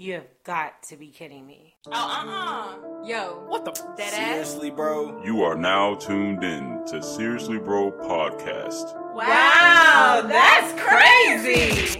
You have got to be kidding me. Oh, uh-uh. Yo. What the? That Seriously, bro? You are now tuned in to Seriously Bro Podcast. Wow, that's crazy.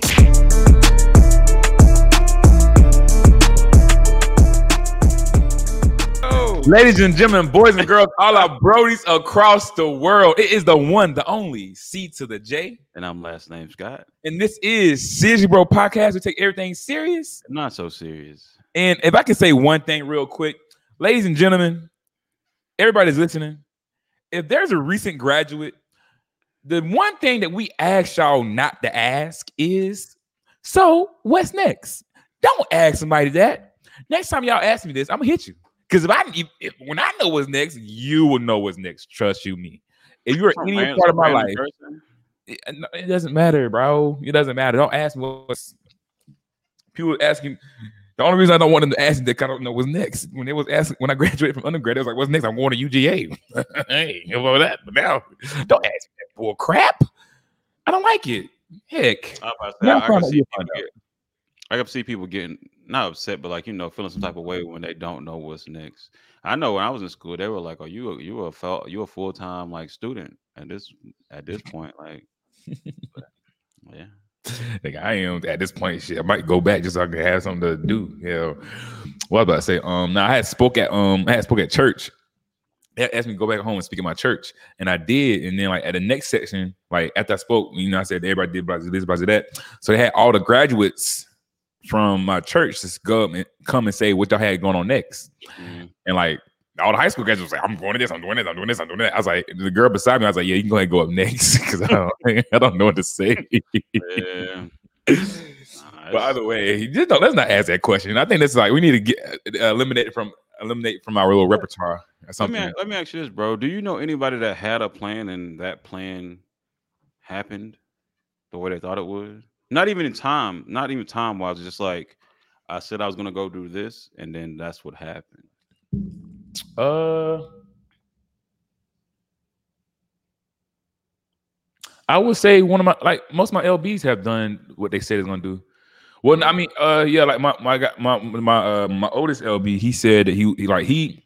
Ladies and gentlemen, boys and girls, all our brodies across the world. It is the one, the only C to the J. And I'm last name Scott. And this is Seriously Bro Podcast. We take everything serious. Not so serious. And if I can say one thing real quick, ladies and gentlemen, everybody's listening. If there's a recent graduate, the one thing that we ask y'all not to ask is, so what's next? Don't ask somebody that. Next time y'all ask me this, I'm gonna hit you. Because if I if, when I know what's next, you will know what's next. Trust you me. If you're Some any random- part of my life, it, eh, eh, it doesn't matter, bro. It doesn't matter. Don't ask me what's people asking. The only reason I don't want them to ask me that I don't know what's next. When they was asking when I graduated from undergrad, they was like, "What's next?" I'm going to UGA. hey, you know that. But now, don't ask me that bull crap. I don't like it. Heck, I, was about to say, I, I can see people find out. get, I can see people getting not upset, but like you know, feeling some type of way when they don't know what's next. I know when I was in school, they were like, "Oh, you a, you a fel- you a full time like student at this at this point." Like, but, yeah, like I am at this point. Shit, I might go back just so I can have something to do. You know, what I about to say? Um, now I had spoke at um, I had spoke at church. They asked me to go back home and speak at my church, and I did. And then like at the next section, like after I spoke, you know, I said everybody did this, blah, that. So they had all the graduates from my church to go and come and say what y'all had going on next. Mhm. And like all the high school guys was like, I'm going to this, I'm doing this, I'm doing this, I'm doing that. I was like, the girl beside me, I was like, yeah, you can go ahead and go up next because I don't, I don't know what to say. yeah. Nah, But it's- way, just don't, let's not ask that question. I think that's like we need to get uh, eliminate from eliminate from our little repertoire or let something. me let me ask you this, bro. Do you know anybody that had a plan and that plan happened the way they thought it would? Not even in time, not even time wise. Just like I said, I was gonna go do this, and then that's what happened. Uh, I would say one of my like most of my LBs have done what they said they're gonna do. Well, I mean, uh, yeah, like my my my my uh, my oldest LB, he said that he, he like he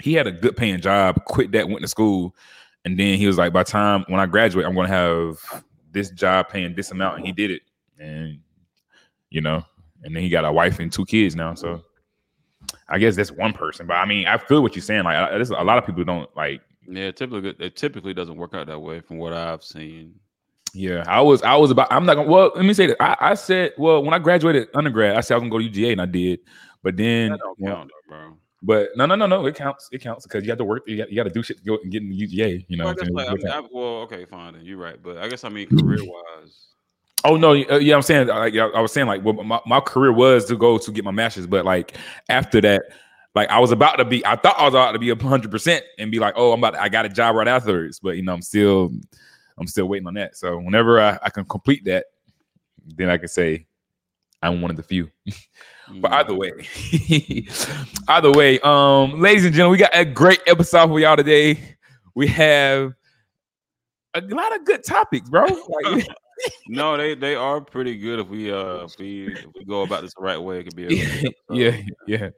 he had a good paying job, quit that, went to school, and then he was like, by time when I graduate, I'm gonna have this job paying this amount, and he did it, and you know, and then he got a wife and two kids now, so. I guess that's one person, but I mean, I feel what you're saying. Like, I, there's a lot of people don't like. Yeah, typically it typically doesn't work out that way from what I've seen. Yeah, I was, I was about. I'm not gonna. Well, let me say that. I, I said, well, when I graduated undergrad, I said I was gonna go to UGA, and I did. But then, That don't well, count, though, bro. But no, no, no, no, it counts. It counts because you have to work. You got, you got to do shit to go and get in the UGA. You know. Well, like, I mean, I, well, okay, fine, then you're right, but I guess I mean career wise. Oh no, uh, yeah, I'm saying like I was saying like well, my, my career was to go to get my master's, but like after that, like I was about to be, I thought I was about to be a hundred percent and be like, oh, I'm about, I got a job right afterwards, but you know, I'm still, I'm still waiting on that. So whenever I, I can complete that, then I can say I'm one of the few. But either way, either way, um, ladies and gentlemen, we got a great episode for y'all today. We have a lot of good topics, bro. Like, no, they they are pretty good if we uh if we if we go about this the right way. It could be a yeah, yeah.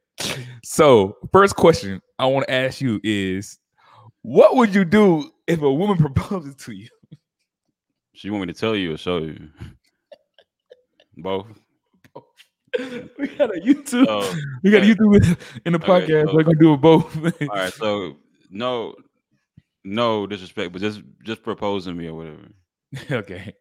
So, first question I want to ask you is, what would you do if a woman proposes to you? She want me to tell you or show you? Both. We got a YouTube. Oh, we got a. YouTube in the Okay, podcast. so- We're gonna do it both. All right, so no, no disrespect, but just just proposing me or whatever. okay.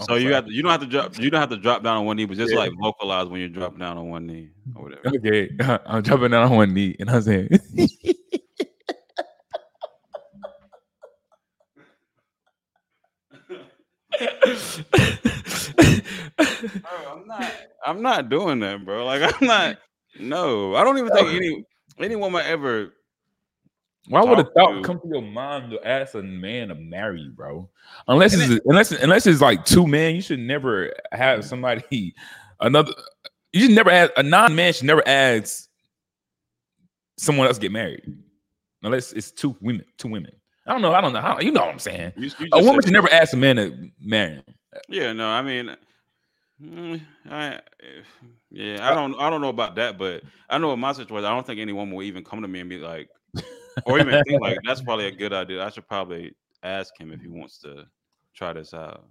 So you have to, you don't have to drop you don't have to drop down on one knee, but just Yeah. like vocalize when you drop down on one knee or whatever. Okay, I'm jumping down on one knee and I'm saying, Bro, I'm not I'm not doing that, bro. Like I'm not. No, I don't even think any any woman ever. Why would a thought to- come to your mind to ask a man to marry you, bro? Unless it's unless unless it's like two men, you should never have mm. somebody another. You should never ask a non-man should never ask someone else to get married, unless it's two women. Two women. I don't know. I don't know how. You know what I'm saying? You, you A woman should never ask a man to marry him. Yeah, no, I mean, Mm, I, yeah, I don't, I don't know about that, but I know in my situation, I don't think any woman will even come to me and be like, or even think like that's probably a good idea. I should probably ask him if he wants to try this out.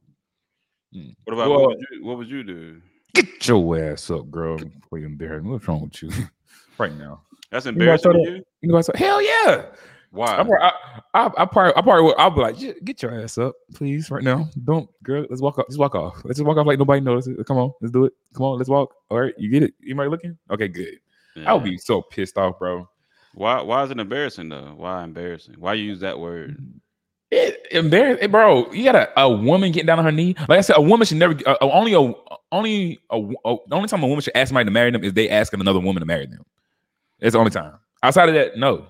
Mm. What about Well- what, would you, what would you do? Get your ass up, girl. Before you embarrass. What's wrong with you right now? That's know, I embarrassing to it- you. You know? Hell yeah. Why? I, probably- I, I, I probably, I probably, would, I'll be like, get your ass up, please, right now. Don't, girl. Let's walk off. Let's walk off. Let's just walk off like nobody notices. Come on, let's do it. Come on, let's walk. All right, you get it. You might looking? Okay, good. I would be so pissed off, bro. Why? Why is it embarrassing though? Why embarrassing? Why you use that word? It embarrassing, bro. You got a, a woman getting down on her knee. Like I said, a woman should never. Uh, only a only a, a the only time a woman should ask somebody to marry them is they asking another woman to marry them. It's the only time. Outside of that, no.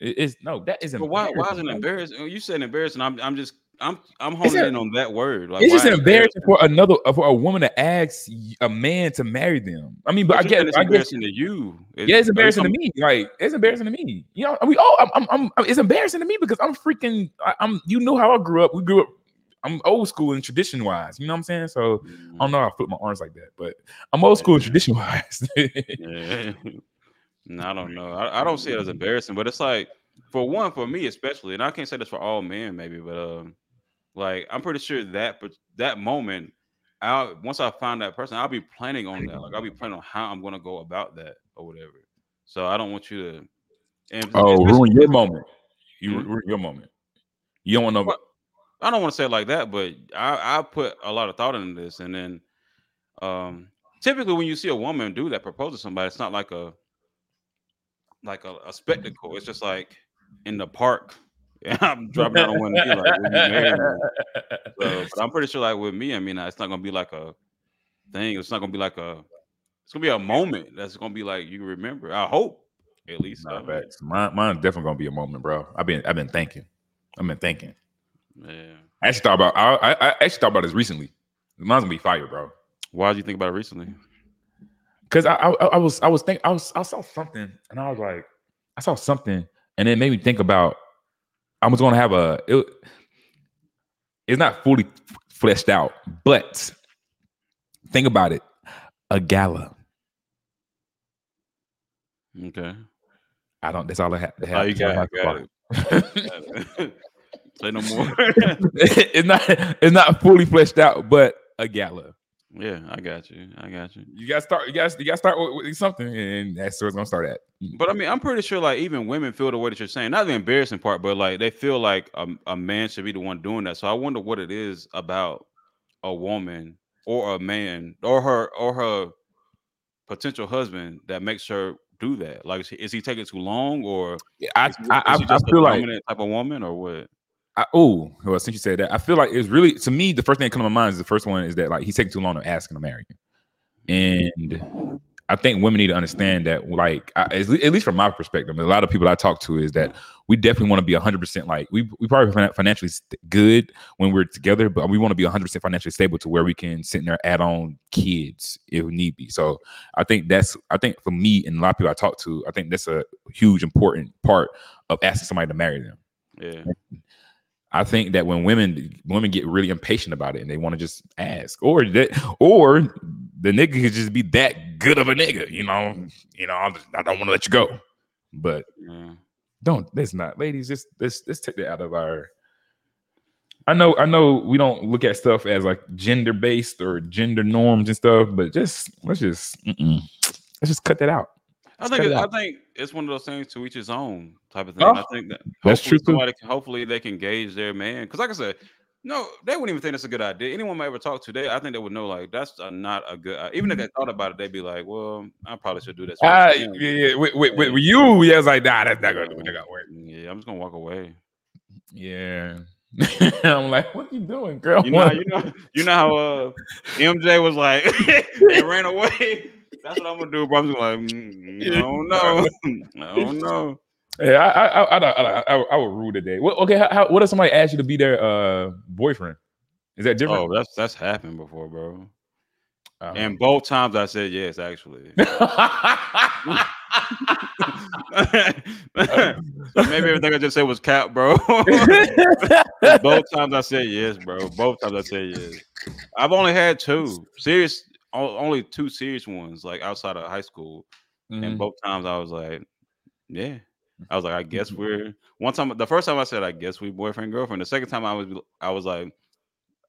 It- it's no. That isn't. But why? Why is it embarrassing? You said embarrassing. I'm. I'm just. I'm. I'm It's honing a- in on that word. Like, It's just embarrassing for another uh, for a woman to ask a man to marry them. I mean, but, But I get, it's I guess, embarrassing to you. yeah, it's embarrassing to me. Like, it's embarrassing to me. You know, we all, I'm, I'm, I'm, it's embarrassing to me because I'm freaking, I, I'm, you know how I grew up. We grew up. I'm old school and tradition wise. You know what I'm saying? So I mm-hmm. don't know how I flip my arms like that, but I'm old school and tradition wise. Yeah. No, I don't know. I, I don't see it as embarrassing, but it's like for one, for me especially, and I can't say this for all men, maybe, but um, like I'm pretty sure that but that moment, I once I find that person, I'll be planning on that. Like I'll be planning on how I'm gonna go about that or whatever. So I don't want you to. And oh, ruin your moment. You Mhm. ruin your moment. You don't want to know. What? I don't want to say it like that, but I, I put a lot of thought into this, and then um, typically when you see a woman do that, propose to somebody, it's not like a like a, a spectacle. It's just like in the park. Yeah, I'm dropping down on one knee, like? So, but I'm pretty sure, like with me, I mean, it's not gonna be like a thing. It's not gonna be like a. It's gonna be a moment that's gonna be like you remember. I hope, at least. Nah, I. Mine, mine's definitely gonna be a moment, bro. I've been, I've been thinking. I've been thinking. yeah. I actually thought about. I, I, I actually thought about this recently. Mine's gonna be fire, bro. Why did you think about it recently? Because I, I, I was, I was thinking, I was, I saw something, and I was like, I saw something, and it made me think about. I was gonna have a. It, it's not fully fleshed out, but think about it. A gala. Okay. I don't. That's all I have. to Oh, have. you That's all I got, to Got it. Say no more. it's not. It's not fully fleshed out, but a gala. Yeah, I got you. I got you. You gotta start. You gotta. You gotta start with, with something, and that's where it's gonna start at. But I mean, I'm pretty sure like even women feel the way that you're saying. Not the embarrassing part, but like they feel like a, a man should be the one doing that. So I wonder what it is about a woman or a man or her or her potential husband that makes her do that. Like, is he, is he taking too long, or I, is, I, I, is I just a feel like type of woman, or what? I, oh, well, since you said that, I feel like it's really to me the first thing that comes to my mind is the first one is that like he's taking too long to ask him to marry, and I think women need to understand that like I, at least from my perspective, a lot of people I talk to is that we definitely want to be hundred percent like we we probably financially good when we're together, but we want to be hundred percent financially stable to where we can sit in there add on kids if need be. So I think that's I think for me and a lot of people I talk to, I think that's a huge important part of asking somebody to marry them. Yeah, I think that when women women get really impatient about it and they want to just ask, or that, or the nigga could just be that good of a nigga, you know, you know, I'm just- I don't want to let you go, but yeah. don't. That's not, ladies. Just let's let's take that out of our. I know, I know, we don't look at stuff as like gender based or gender norms and stuff, but just let's just mm-mm. let's just cut that out. I think it I think it's one of those things to each his own type of thing. Oh, I think that that's true. Somebody, can- hopefully they can gauge their man because, like I said, no, they wouldn't even think that's a good idea. Anyone I ever talk to, they I think they would know like that's a, not a good. Uh, even if they thought about it, they'd be like, "Well, I probably should do this." Ah, yeah, yeah. With, with, with, with you, yeah, it's like, nah, that's not gonna, that's not gonna work. Yeah, I'm just gonna walk away. Yeah. I'm like, what you doing, girl? You know, how- you know, you know how uh, MJ was like, they ran away. That's what I'm gonna do, bro. I'm just like, mm, I don't know, I don't know. Yeah, I, I, I, I, I, I, would rule today. What, okay, how, how, what if somebody asked you to be their uh, boyfriend? Is that different? Oh, that's that's happened before, bro. Oh. And both times I said yes, actually. Maybe everything I just said was cap, bro. Both times I said yes, bro. Both times I said yes. I've only had two serious, only two serious ones, like outside of high school, Mhm. and both times I was like, yeah. I was like, I guess we're one time. The first time I said, I guess we boyfriend girlfriend. The second time I was, I was like,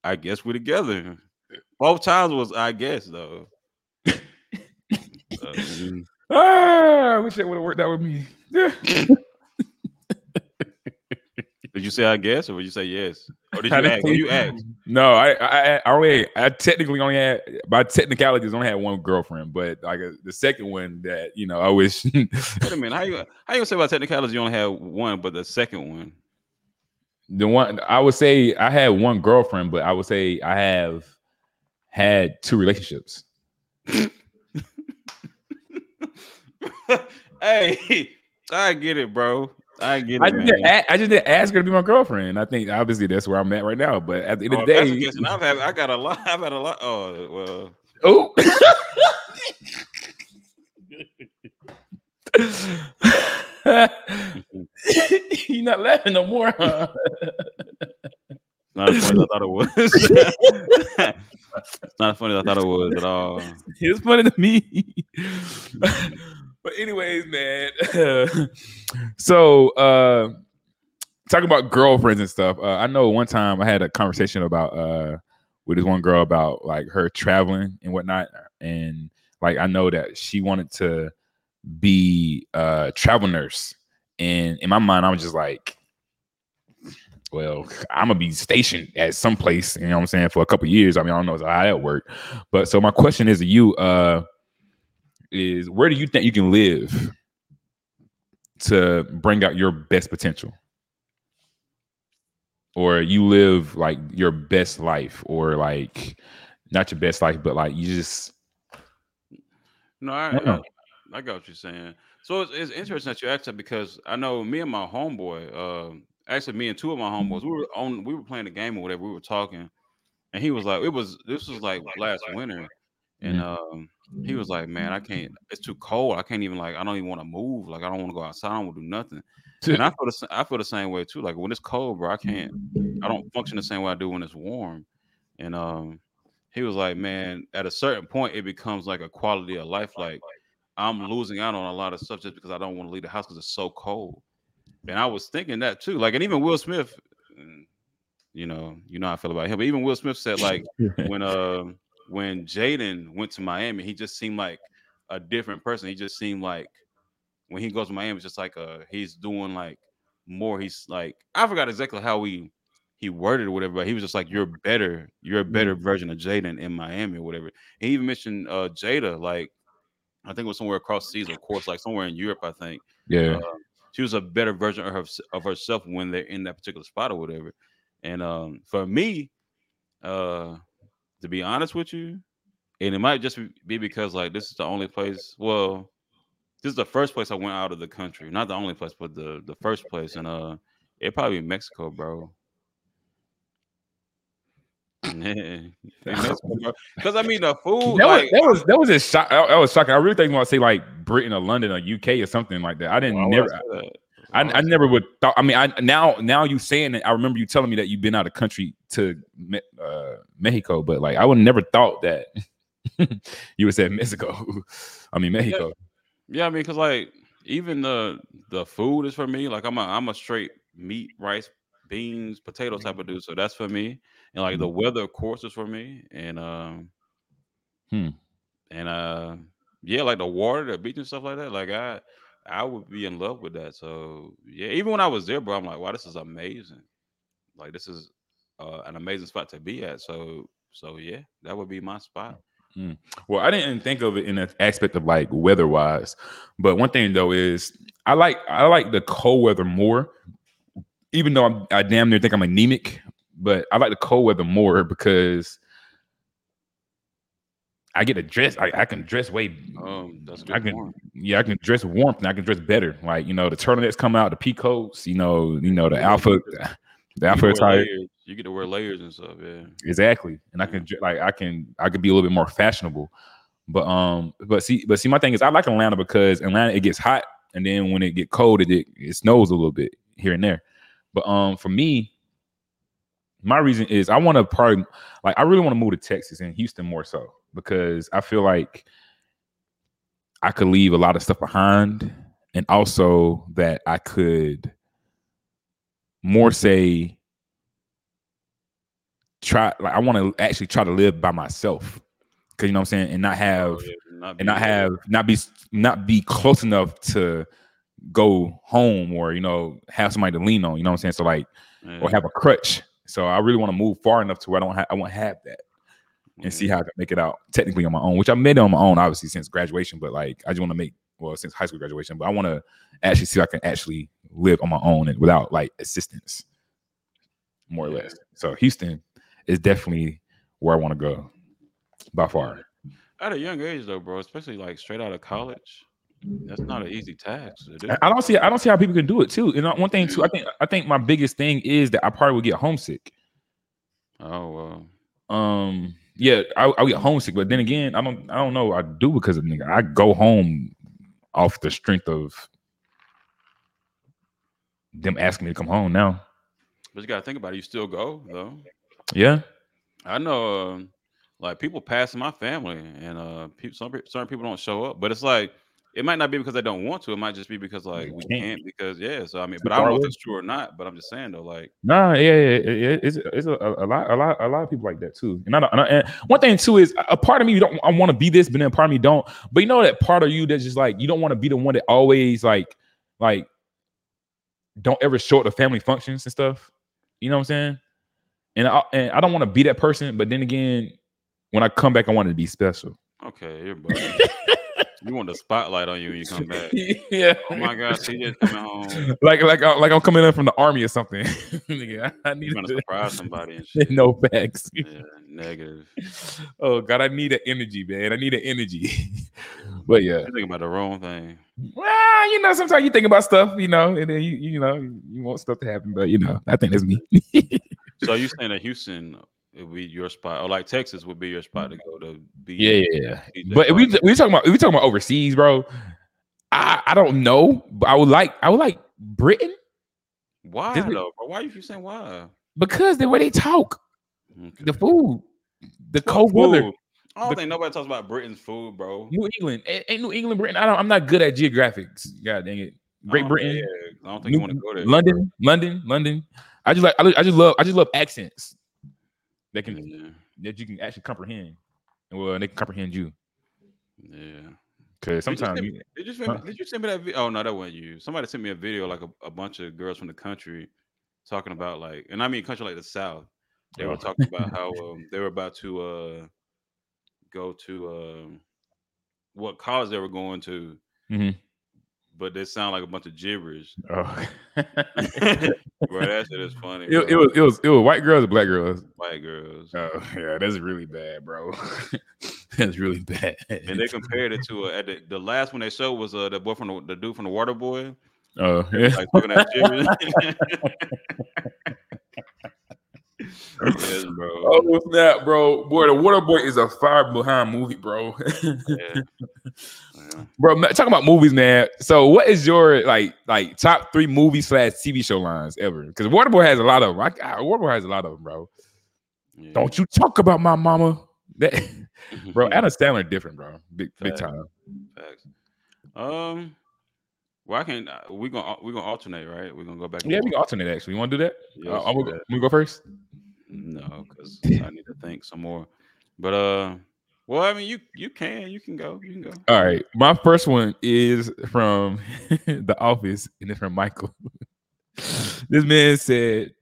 I guess we're together. Both times was I guess though. Uh, mm. Ah, I wish that would have worked out with me. Did you say I guess or would you say yes? Or did you ask? Or you say- asked? No, I, I, I only, I technically only had, by technicalities, only had one girlfriend, but like uh, the second one that you know, I wish. Wait a minute. How you how you gonna say about technicalities? You only had one, but the second one. the one I would say I had one girlfriend, but I would say I have had two relationships. hey, I get it, bro. I get it. I just, didn't, a- I just didn't ask her to be my girlfriend. I think obviously that's where I'm at right now. But at the end Oh, of the day, I've had I got a lot. I've had a lot. Oh well. oh. You're not laughing no more, huh? Not as funny as I thought it was. it's not as funny as I thought it was at all. it's funny to me. But anyways, man. so uh talking about girlfriends and stuff. Uh, I know one time I had a conversation about uh with this one girl about like her traveling and whatnot. And like I know that she wanted to be a travel nurse. And in my mind, I was just like, well, I'm gonna be stationed at some place, you know what I'm saying, for a couple years. I mean, I don't know how that work. But so my question is to you, uh, is where do you think you can live to bring out your best potential? Or you live like your best life, or like not your best life, but like you just No, I, Uh-uh. I, I got what you're saying. So it's, it's interesting that you asked that because I know me and my homeboy, uh, actually me and two of my homeboys, we were on, we were playing a game or whatever. We were talking, and he was like, "It was this was like last winter," and um, he was like, "Man, I can't. It's too cold. I can't even like. I don't even want to move. Like I don't want to go outside. I don't want to do nothing." And I feel the I feel the same way too. Like when it's cold, bro, I can't. I don't function the same way I do when it's warm. And um, he was like, man, at a certain point, it becomes like a quality of life. Like I'm losing out on a lot of stuff just because I don't want to leave the house because it's so cold. And I was thinking that too. Like, and even Will Smith, mm, you know, you know how I feel about him. But even Will Smith said like when uh when Jaden went to Miami, he just seemed like a different person. He just seemed like when he goes to Miami, it's just like uh he's doing like more. He's like I forgot exactly how he he worded or whatever, but he was just like, You're better, you're a better version of Jaden in Miami or whatever. He even mentioned uh Jada, like I think it was somewhere across the seas, of course, like somewhere in Europe, I think. yeah. Uh, she was a better version of, her, of herself when they're in that particular spot or whatever. And um, for me, uh, to be honest with you, and it might just be because like this is the only place. Well, this is the first place I went out of the country, not the only place, but the the first place, and uh, it probably Mexico, bro. Because I mean the food, That was that was that was a shock. That, was shocking. I really think want to say like Britain or London or UK or something like that. I didn't would never. that? I, I never would thought. I mean, I now now you saying it. I remember you telling me that you've been out of country to uh, Mexico, but like I would never thought that you would say Mexico. I mean Mexico. Yeah, I mean, cause like even the the food is for me. Like I'm a I'm a straight meat, rice, beans, potato type of dude. So that's for me. And like the weather, of course, is for me. And um, Hmm. and uh, yeah, like the water, the beach and stuff like that. Like I I would be in love with that. So yeah, even when I was there, bro, I'm like, wow, this is amazing. Like this is uh, an amazing spot to be at. So so yeah, that would be my spot. Well, I didn't think of it in an aspect of like weather wise, but one thing though is I like I like the cold weather more. Even though I'm, I damn near think I'm anemic, but I like the cold weather more because I get to dress. I, I can dress way. Um, that's a I good can, yeah, I can dress warmth and I can dress better. Like you know, the turtlenecks come out, the peacoats, you know, you know, the alpha, the You alpha attire. You get to wear layers and stuff. Yeah. Exactly. And I can like I can I could be a little bit more fashionable. But um but see but see my thing is I like Atlanta because Atlanta it gets hot and then when it get cold, it it snows a little bit here and there. But um, for me, my reason is I want to probably like I really want to move to Texas and Houston more so because I feel like I could leave a lot of stuff behind, and also that I could more say try like I want to actually try to live by myself because you know what I'm saying and not have Oh, yeah, not and not have not be not be close enough to go home or you know have somebody to lean on you know what I'm saying so like yeah, or have a crutch so I really want to move far enough to where I don't have I won't have that and see mm. how I can make it out technically on my own which I made it on my own obviously since graduation but like I just want to make well since high school graduation but I want to actually see if I can actually live on my own and without like assistance more or less. So Houston is definitely where I want to go by far. At a young age, though, bro, especially like straight out of college, that's not an easy task. do. I- don't see. I don't see how people can do it too. And uh, one thing too, I think. I think my biggest thing is that I probably would get homesick. Oh well, Um, yeah, I, I get homesick. But then again, I don't. I don't know. I do because of nigga. I go home off the strength of them asking me to come home. Now, but you gotta think about it. You still go though. yeah, I know, um, like people pass in my family, and uh, people, some certain people don't show up. But it's like it might not be because they don't want to. It might just be because like we can't. can't. Because yeah. So I mean, but I don't know if it's true or not. But I'm just saying though, like nah, yeah, yeah, yeah, it's it's a, a lot, a lot, a lot of people like that too. And I don't. And, I, and one thing too is a part of me you don't. I want to be this, but then a part of me don't. But you know that part of you that's just like you don't want to be the one that always like like don't ever show up to family functions and stuff. You know what I'm saying? And I and I don't want to be that person, but then again, when I come back, I want to be special. okay, you're. you want the spotlight on you when you come back. yeah. Oh my God, CJ coming home. Like like uh, like I'm coming in from the army or something. Nigga, I need gonna surprise somebody and shit. no facts. Yeah, negative. Oh God, I need an energy, man. I need an energy. but yeah, You're thinking about the wrong thing. well, you know, sometimes you think about stuff, you know, and then you you know you want stuff to happen, but you know, I think that's me. So you saying that Houston would be your spot, or like Texas would be your spot to go to be? yeah, yeah, yeah. But if we we talking about if we talking about overseas, bro. I I don't know, but I would like I would like Britain why Did we- though? Bro? Why you keep saying why? because the way they talk, Okay. the food, the What cold weather. I don't The- think nobody talks about Britain's food, bro. New England, ain't New England, Britain. I don't. I'm not good at geographics. God dang it. Great Britain, yeah, I don't think New- you want to go there. London, London, London. I just like. I, I just love. I just love accents that can Yeah, that you can actually comprehend. Well, and they can comprehend you yeah. Did you sometimes send- you, Did you send, Huh? me, did you send me that video? Oh no, that wasn't you. Somebody sent me a video like a, a bunch of girls from the country talking about like, and I mean country like the South. They were talking about how um, they were about to uh, go to um, what college they were going to, Mhm. but they sound like a bunch of gibberish. oh. Bro, that shit is funny. it, it was it was it was white girls or black girls. white girls. Oh yeah, that's really bad, bro. that's really bad. and they compared it to uh, at the, the last one they showed was uh, the boy from the, the dude from the Water Boy, Oh yeah. like talking that gibberish. yes, bro. Oh snap, bro! Boy, the Waterboy is a fire behind movie, bro. Yeah. Yeah. bro, talking about movies, man. So, what is your like like top three movie slash TV show lines ever? Because Waterboy has a lot of them. I, I, Waterboy has a lot of them, bro. Yeah. Don't you talk about my mama? That, bro, Adam Sandler different, bro. Big big time. Facts. Um. Well, I can. Uh, we gonna we gonna alternate, right? We're gonna go back. Yeah, we can alternate. Actually, you want to do that? Yeah, Uh, let's I'm do gonna, that. I'm gonna go first. No, because I need to think some more. But uh, well, I mean, you you can you can go you can go. All right, my first one is from The Office, and it's from Michael. this man said,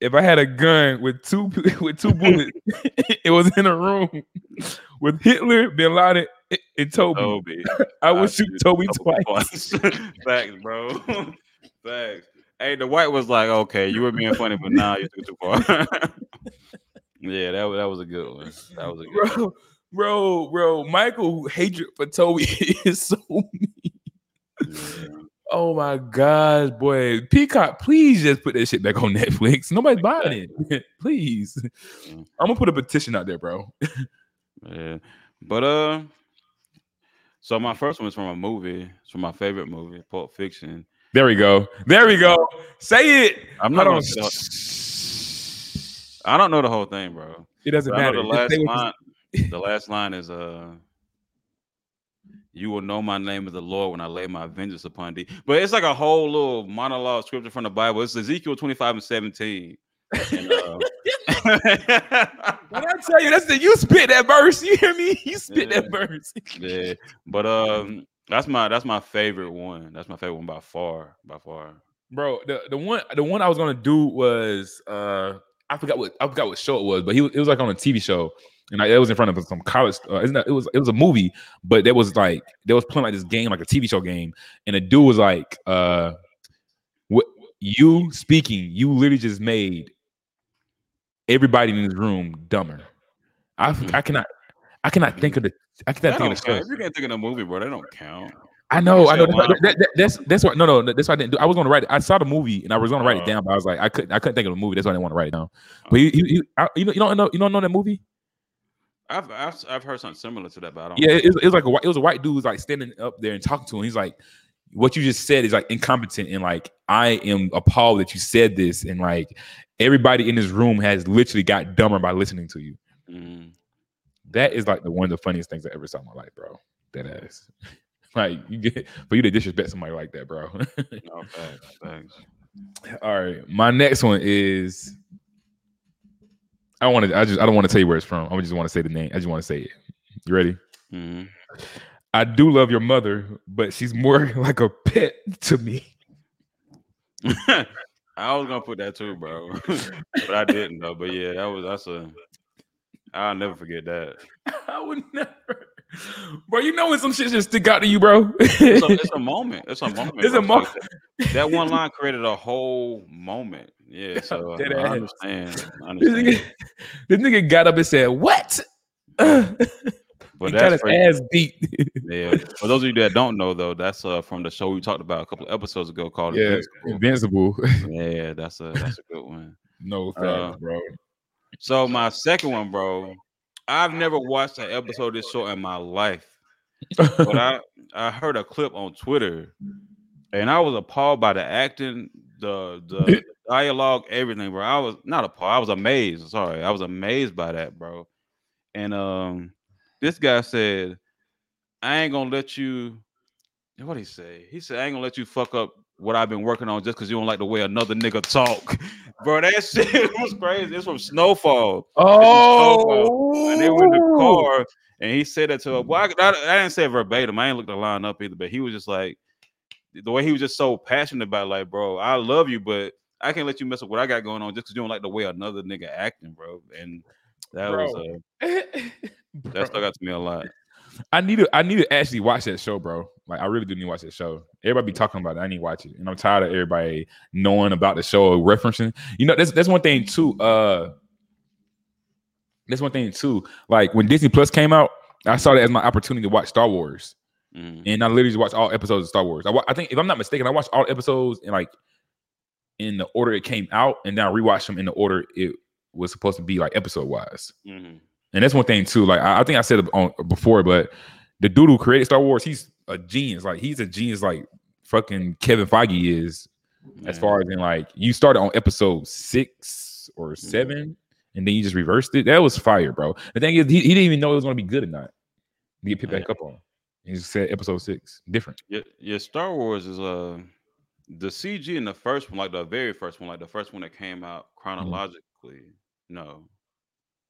"If I had a gun with two with two bullets, it was in a room with Hitler, Bin Laden, and- Toby. Toby, I would shoot shoot Toby Toby twice." Facts, bro. Facts. Hey, the white was like, okay, you were being funny, but now you took it too far. yeah, that was that was a good one. That was a good. one. bro, bro, bro. Michael hatred for Toby is so Yeah. Oh my gosh, boy. Peacock, please just put that shit back on Netflix. Nobody's buying it. please. Yeah. I'm gonna put a petition out there, bro. Yeah. But uh So my first one is from a movie. It's from my favorite movie, Pulp Fiction. There we go. There we go. Say it. I'm not gonna on. say- I don't know the whole thing, bro. It doesn't But matter. the last line. The last line is uh. You will know my name is the Lord when I lay my vengeance upon thee. But it's like a whole little monologue scripture from the Bible. It's Ezekiel 25 and 17. And, uh, What I tell you, that's the you spit that verse. You hear me? You spit that verse. yeah, but um, that's my that's my favorite one. That's my favorite one by far, by far. Bro, the, the one the one I was gonna do was uh I forgot what I forgot what show it was, but he was, it was like on a TV show, and like, it was in front of some college. Uh, it was it was a movie, but there was like there was playing like this game, like a TV show game, and the dude was like, uh, what you speaking, you literally just made everybody in this room dumber. I I cannot I cannot think of the I That think of the you can't think of the movie, bro, they don't count. I know, I know. That's, that, that- that's that's what no, no. That's what I didn't do. I was going to write it. I saw the movie and I was going to write it Oh. down, but I was like, I couldn't. I couldn't think of the movie. That's why I didn't want to write it down. But you, you, you, I, you know, you don't know, you don't know that movie? I've I've, I've heard something similar to that, but I don't. Yeah, it, was- it was like a it was a white dude was like standing up there and talking to him. He's like, what you just said is like incompetent and like I am appalled that you said this and like everybody in this room has literally got dumber by listening to you. Mhm. That is like the one of the funniest things I ever saw in my life, bro. That ass. Like you get for you to disrespect somebody like that, bro. No facts, facts. All right, my next one is. I want to. I just. I don't want to tell you where it's from. I just want to say the name. I just want to say it. You ready? Mhm. I do love your mother, but she's more like a pet to me. I was gonna put that too, bro, but I didn't though. But yeah, that was that's a. I'll never forget that. I would never, bro. You know when some shit just stick out to you, bro. It's a, it's a moment. It's a moment. It's a moment. That, one line created a whole moment. Yeah, so Dead I understand. I this, nigga, this nigga got up and said, "What?" But he got that's his crazy. ass beat. Yeah. For those of you that don't know, though, that's uh, from the show we talked about a couple of episodes ago called yeah, Invincible. invincible. Yeah, that's a that's a good one. no Uh, bro. So my second one, bro, I've never watched an episode of this show in my life, but I I heard a clip on Twitter, and I was appalled by the acting, the the dialogue, everything, bro. I was not appalled. I was amazed. Sorry, I was amazed by that, bro. And um, this guy said, "I ain't gonna let you." What he say? He said, "I ain't gonna let you fuck up what I've been working on just because you don't like the way another nigga talk." Bro, that shit was crazy. It's from Snowfall. oh, And they were in the car, and he said that to her. Well, I, I, I didn't say it verbatim. I ain't looked the line up either, but he was just like, the way he was just so passionate about, it, like, bro, I love you, but I can't let you mess up what I got going on just because you don't like the way another nigga acting, bro. And that was uh, that stuck out to me a lot. I need to I need to actually watch that show, bro. Like I really do need to watch that show. Everybody be talking about it. I need to watch it. And I'm tired of everybody knowing about the show or referencing. You know, that's that's one thing too. Uh that's one thing too. Like when Disney Plus came out, I saw that as my opportunity to watch Star Wars. Mhm. And I literally watched all episodes of Star Wars. I, I think if I'm not mistaken, I watched all episodes in like in the order it came out, and then I rewatched them in the order it was supposed to be like episode wise. Mhm. And that's one thing too. Like I, I think I said it on before, but the dude who created Star Wars, he's a genius. Like he's a genius, like fucking Kevin Feige is. As far as in like you started on episode six or Mm-hmm. seven, and then you just reversed it. That was fire, bro. The thing is, he, he didn't even know it was to be good or not. Get picked back up on. He just said episode six, different. Yeah, yeah, Star Wars is uh the CG in the first one, like the very first one, like the first one that came out chronologically. No,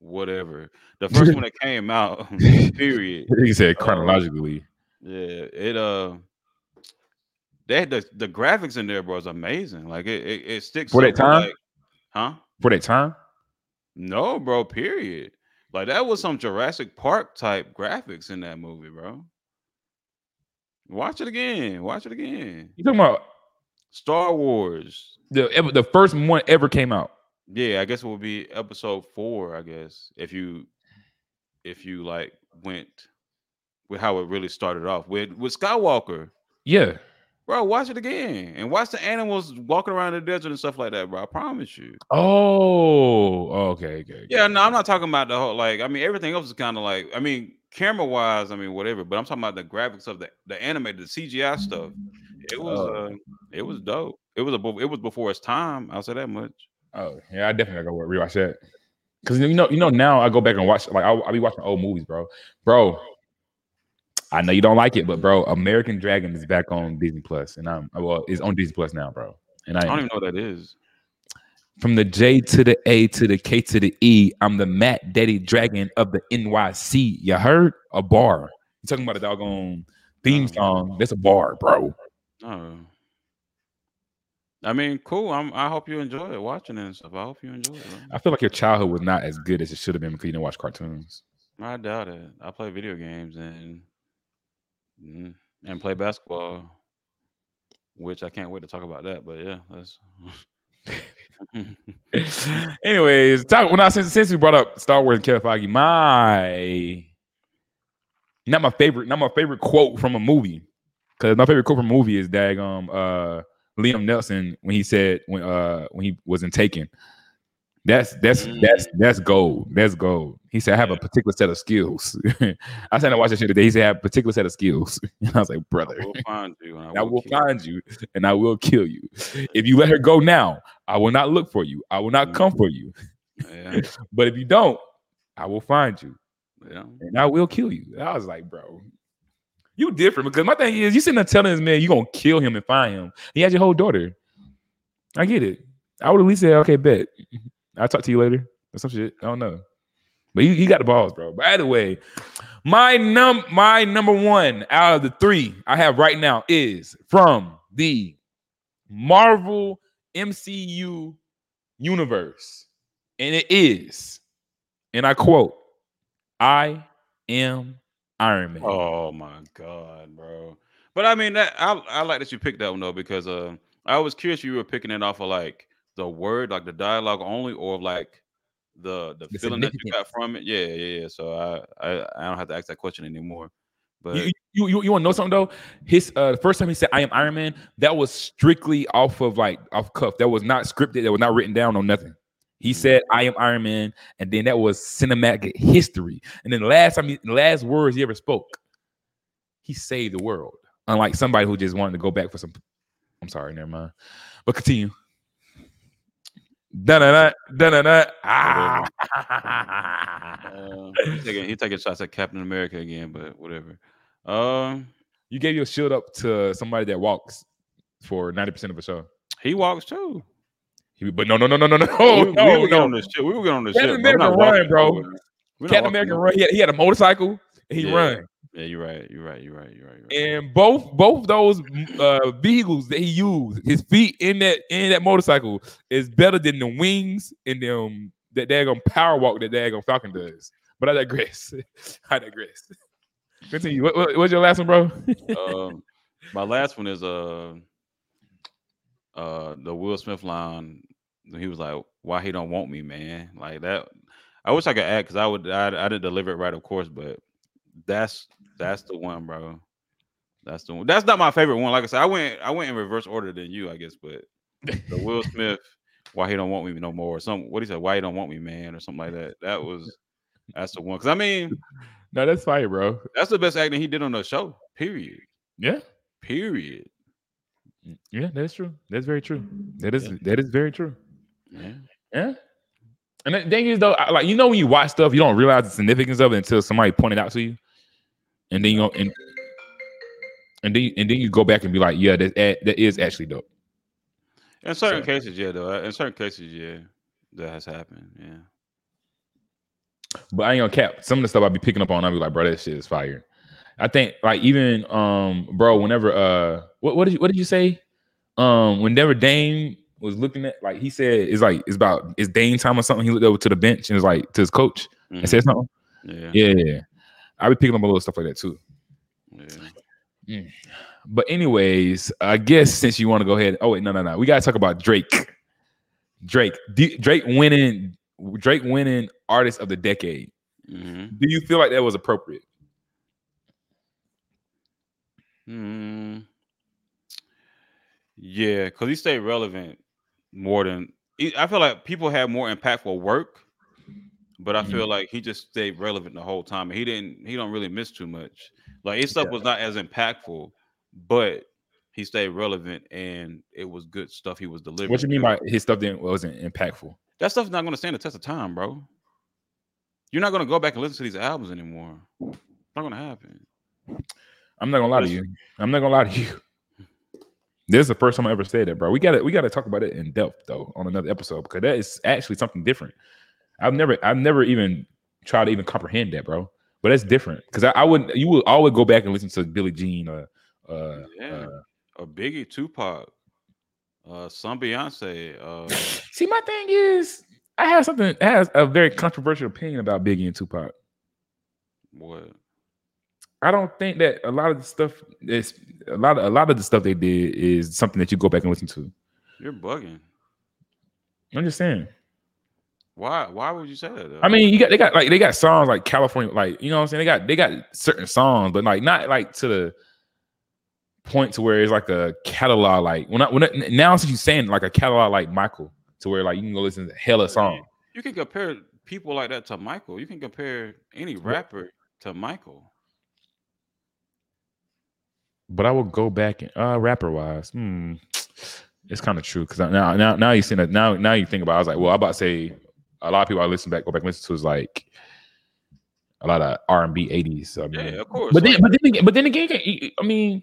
whatever. The first one that came out, period. He said Uh, chronologically. Yeah, it uh they had the, the graphics in there, bro, is amazing. Like it it, it sticks For that time? like, huh? For that time, No, bro, period. Like that was some Jurassic Park type graphics in that movie, bro. Watch it again. Watch it again. you talking about Star Wars. the ever- the first one ever came out. Yeah, I guess it would be episode four. I guess if you if you like went with how it really started off with with Skywalker, Yeah, bro. Watch it again and watch the animals walking around the desert and stuff like that, bro. I promise you. Oh, okay, okay. okay. Yeah, no, I'm not talking about the whole like. I mean, everything else is kind of like. I mean, camera wise, I mean, whatever. But I'm talking about the graphics of the the animated, the CGI stuff. It was Oh. uh, it was dope. It was a it was before its time. I'll say that much. Oh yeah, I definitely gotta go rewatch that. Cause you know, you know, now I go back and watch like I'll, I'll be watching old movies, bro. Bro, I know you don't like it, but bro, American Dragon is back on Disney Plus, and I'm well, it's on Disney Plus now, bro. And I don't even know what that is. from the J to the A to the K to the E, I'm the Matt Daddy Dragon of the NYC. You heard a bar? You talking about a doggone theme Oh. song? That's a bar, bro. Oh. I mean, cool. I'm. I hope you enjoy it, watching it and stuff. I hope you enjoy it. bro. I feel like your childhood was not as good as it should have been because you didn't watch cartoons. I doubt it. I play video games and mm, and play basketball, which I can't wait to talk about that. But yeah, that's. Anyways, talk when I since, since we brought up Star Wars and Kevin Feige, my not my favorite, not my favorite quote from a movie. Because my favorite quote from a movie is daggum uh Liam Neeson when he said when uh when he was in Taken. That's that's that's that's gold. That's gold. He said, I have a particular set of skills. I said I watched that shit today. He said, I have a particular set of skills. And I was like, brother. I will find you. And I will kill you. find you and I will kill you. If you let her go now, I will not look for you. I will not come for you. Yeah, But if you don't, I will find you yeah. and I will kill you. I was like, bro, you different because my thing is you sitting there telling this man you gonna kill him and find him. He has your whole daughter. I get it. I would at least say, okay, bet. I'll talk to you later or some shit. I don't know. But you, got the balls, bro. By the way, my num my number one out of the three I have right now is from the Marvel MCU universe. And it is, and I quote, I am Iron Man. Oh my god, bro. But I mean that I I like that you picked that one though because uh I was curious if you were picking it off of like the word, like the dialogue only, or like the the, The feeling that you got from it. Yeah, yeah, yeah. So I I, I don't have to ask that question anymore. But You, you, you, you want to know something though? His uh, the first time he said "I am Iron Man," that was strictly off of like off cuff. That was not scripted. That was not written down on nothing. He Mhm. said "I am Iron Man," and then that was cinematic history. And then the last time, he, the last words he ever spoke, he saved the world. Unlike somebody who just wanted to go back for some. I'm sorry, never mind. But continue. Da da da da da. Ah. uh, he taking he taking shots at Captain America again, but whatever. Um You gave your shield up to somebody that walks for 90% of a show. he walks too. He- but no, no, no, no, no, no, we, we no, were getting on this shit. We were getting on this Captain shit. but America run, bro. nowhere. We're not Captain America run. He had, he had a motorcycle and he Yeah. run. Yeah, you're right. You're right. You're right. You're right. You're right. And both both those uh vehicles that he used, his feet in that in that motorcycle is better than the wings and them that daggone power walk that daggone Falcon does. But I digress. I digress. Continue. What, what, what's your last one, bro? um, my last one is uh, uh, the Will Smith line. He was like, "Why he don't want me, man?" Like that. I wish I could add because I would. I, I didn't deliver it right, of course, but that's that's the one, bro. That's the one. That's not my favorite one. Like I said, I went I went in reverse order than you, I guess. But the Will Smith, why he don't want me no more? Or some what he said, why he don't want me, man, or something like that. That was that's the one. Because I mean, no, that's fire, bro. that's the best acting he did on the show. Period. Yeah. Period. Yeah, that is true. That's very true. That is that is very true. Yeah. Yeah. And the thing is, though, I- like you know, when you watch stuff, you don't realize the significance of it until somebody pointed out to you, and then you go and and then and then you go back and be like, yeah, that that is actually dope. In certain So- cases, yeah, though. In certain cases, yeah, that has happened. Yeah. But I ain't gonna cap. Some of the stuff I be picking up on, I be like, bro, that shit is fire. I think like even um, bro, whenever uh, what what did you what did you say? Um, whenever Dame was looking at like he said it's like it's about it's Dame time or something. He looked over to the bench and was like to his coach and Mhm. said something. Yeah. Yeah, I be picking up a little stuff like that too. yeah. But anyways, I guess since you want to go ahead, oh wait, no, no, no, we gotta talk about Drake. Drake, D- Drake winning, Drake winning artist of the decade. Mhm. Do you feel like that was appropriate? Mm. Yeah, because he stayed relevant more than I feel like people have more impactful work, but I Mhm. feel like he just stayed relevant the whole time. He didn't. He don't really miss too much. Like his stuff Yeah. was not as impactful, but he stayed relevant and it was good stuff he was delivering. What you mean by his stuff didn't wasn't impactful? that stuff's not going to stand the test of time, bro? You're not going to go back and listen to these albums anymore. It's not going to happen. I'm not gonna lie to you. I'm not gonna lie to you. This is the first time I ever said that, bro. We got to we got to talk about it in depth though on another episode because that is actually something different. I've never I've never even tried to even comprehend that, bro. But that's different because I, I wouldn't. You would always go back and listen to Billie Jean or uh, Yeah. uh, A Biggie, Tupac, uh, some Beyonce. Uh, See, my thing is, I have something. I have a very controversial opinion about Biggie and Tupac. what? I don't think that a lot of the stuff is a lot. Of, a lot of the stuff they did is something that you go back and listen to. You're bugging. I'm just saying. Why? Why would you say that? Though? I mean, you got they got like they got songs like California, like you know what I'm saying. They got they got certain songs, but like not like to the point to where it's like a catalog. Like when I, when I, now since you saying like a catalog like Michael, to where like you can go listen to hella song. you can compare people like that to Michael. You can compare any rapper to Michael. But I will go back and uh rapper wise, hmm, it's kind of true because now now now you see that now now you think about. It, I was like, well, I'm about to say a lot of people I listen back go back and listen to is like a lot of R and B '80s. I mean, Yeah, of course. but then but then again, but then again, I mean,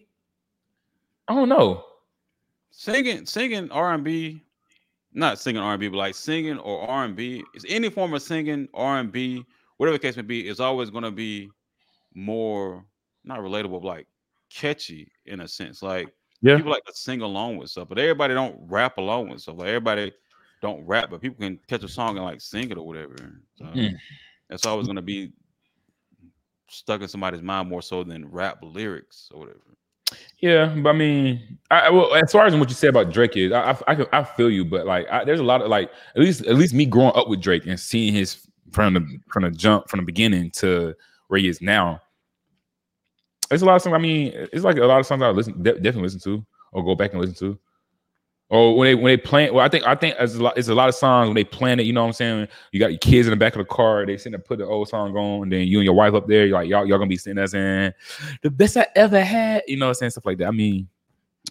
I don't know. singing, singing R and B, not singing R and B, but like singing or R and B is any form of singing R and B, whatever the case may be, is always going to be more not relatable, but like catchy in a sense. Like Yeah. people like to sing along with stuff, but everybody don't rap along with stuff. Like everybody don't rap, but people can catch a song and like sing it or whatever. So Mm. that's always going to be stuck in somebody's mind more so than rap lyrics or whatever. Yeah, but I mean, I I- well, as far as what you said about Drake is, I I, I, I feel you, but like, I, there's a lot of like, at least at least me growing up with Drake and seeing his from the from the jump from the beginning to where he is now. There's a lot of songs. I mean, it's like a lot of songs I listen de- definitely listen to or go back and listen to. Or when they when they plan, well, I think I think it's a lot. It's a lot of songs when they plan it. You know what I'm saying? You got your kids in the back of the car. They sitting there put the old song on, and then you and your wife up there. You're like y'all y'all gonna be sitting there saying the best I ever had. You know what I'm saying? Stuff like that. I mean,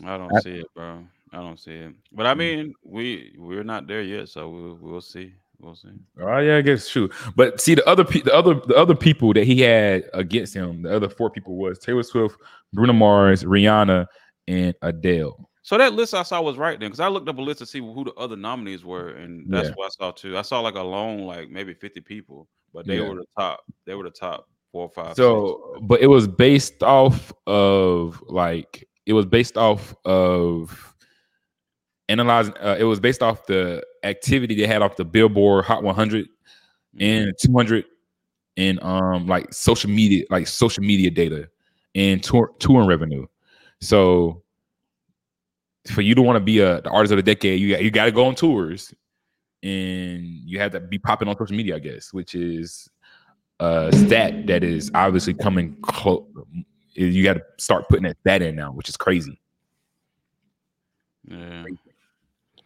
I don't I- see it, bro. I don't see it. But I mm. mean, we we're not there yet, so we'll we'll see. We'll see. Oh yeah, I guess true. But see, the other pe- the other the other people that he had against him, the other four people was Taylor Swift, Bruno Mars, Rihanna, and Adele. So that list I saw was right then, because I looked up a list to see who the other nominees were, and that's Yeah. what I saw too. I saw like a long, like maybe fifty people, but they Yeah. were the top. They were the top four or five. six. So, but it was based off of like it was based off of analyzing. Uh, it was based off the activity they had off the Billboard Hot 100 Mhm. and 200 and um like social media like social media data and tour, touring revenue so for you to want to be a the artist of the decade you got you got to go on tours and you have to be popping on social media i guess which is a stat that is obviously coming close you got to start putting that stat in now which is crazy yeah,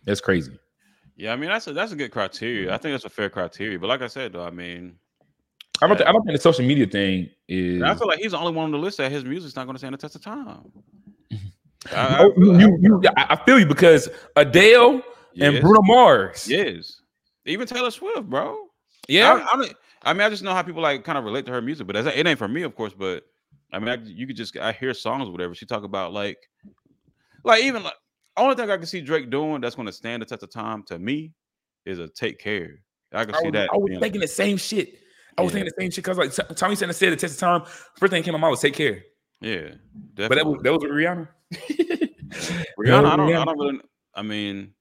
that's crazy yeah. I mean, that's a that's a good criteria. I think that's a fair criteria. But like I said, though, I mean, i don't, thi- I don't think the social media thing is I feel like he's the only one on the list that his music's not going to stand the test of time. I- I Oh, feel- you, you, I feel you because Adele and Bruno Mars. Yes. Even Taylor Swift, bro. Yeah. I, I, mean, I just know how people like kind of relate to her music, but it ain't for me, of course. But I mean, I, you could just I hear songs, whatever. She talk about like, like even like only thing I can see Drake doing that's going to stand the test of time to me is a take care. I can I see was, that. I was being- thinking the same shit. I was Yeah. thinking the same shit because like T- Tommy Center said the test of time. First thing that came to my mind was take care. yeah, But that was that was Rihanna. Rihanna, I don't, I don't really. I mean,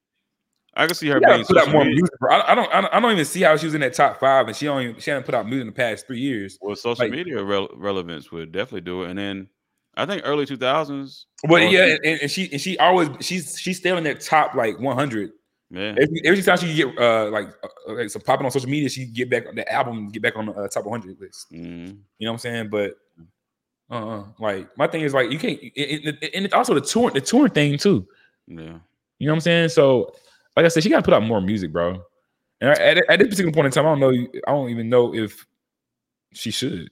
I can see her being put out more music, bro. I, I don't I don't even see how she was in that top five and she only she hadn't put out music in the past three years. well, social like- media rel- relevance would definitely do it. And then I think early two thousands. But yeah, and, and she and she always she's she's still in that top like 100. yeah. Every, every time she get uh like uh, like some popping on social media, she get back on the album, get back on the uh, top 100 list. Mhm. You know what I'm saying? But uh, like my thing is like you can't, it, it- and it's also the tour, the touring thing too. Yeah. You know what I'm saying? So, like I said, she got to put out more music, bro. And And at, at this particular point in time, I don't know. I don't even know if she should.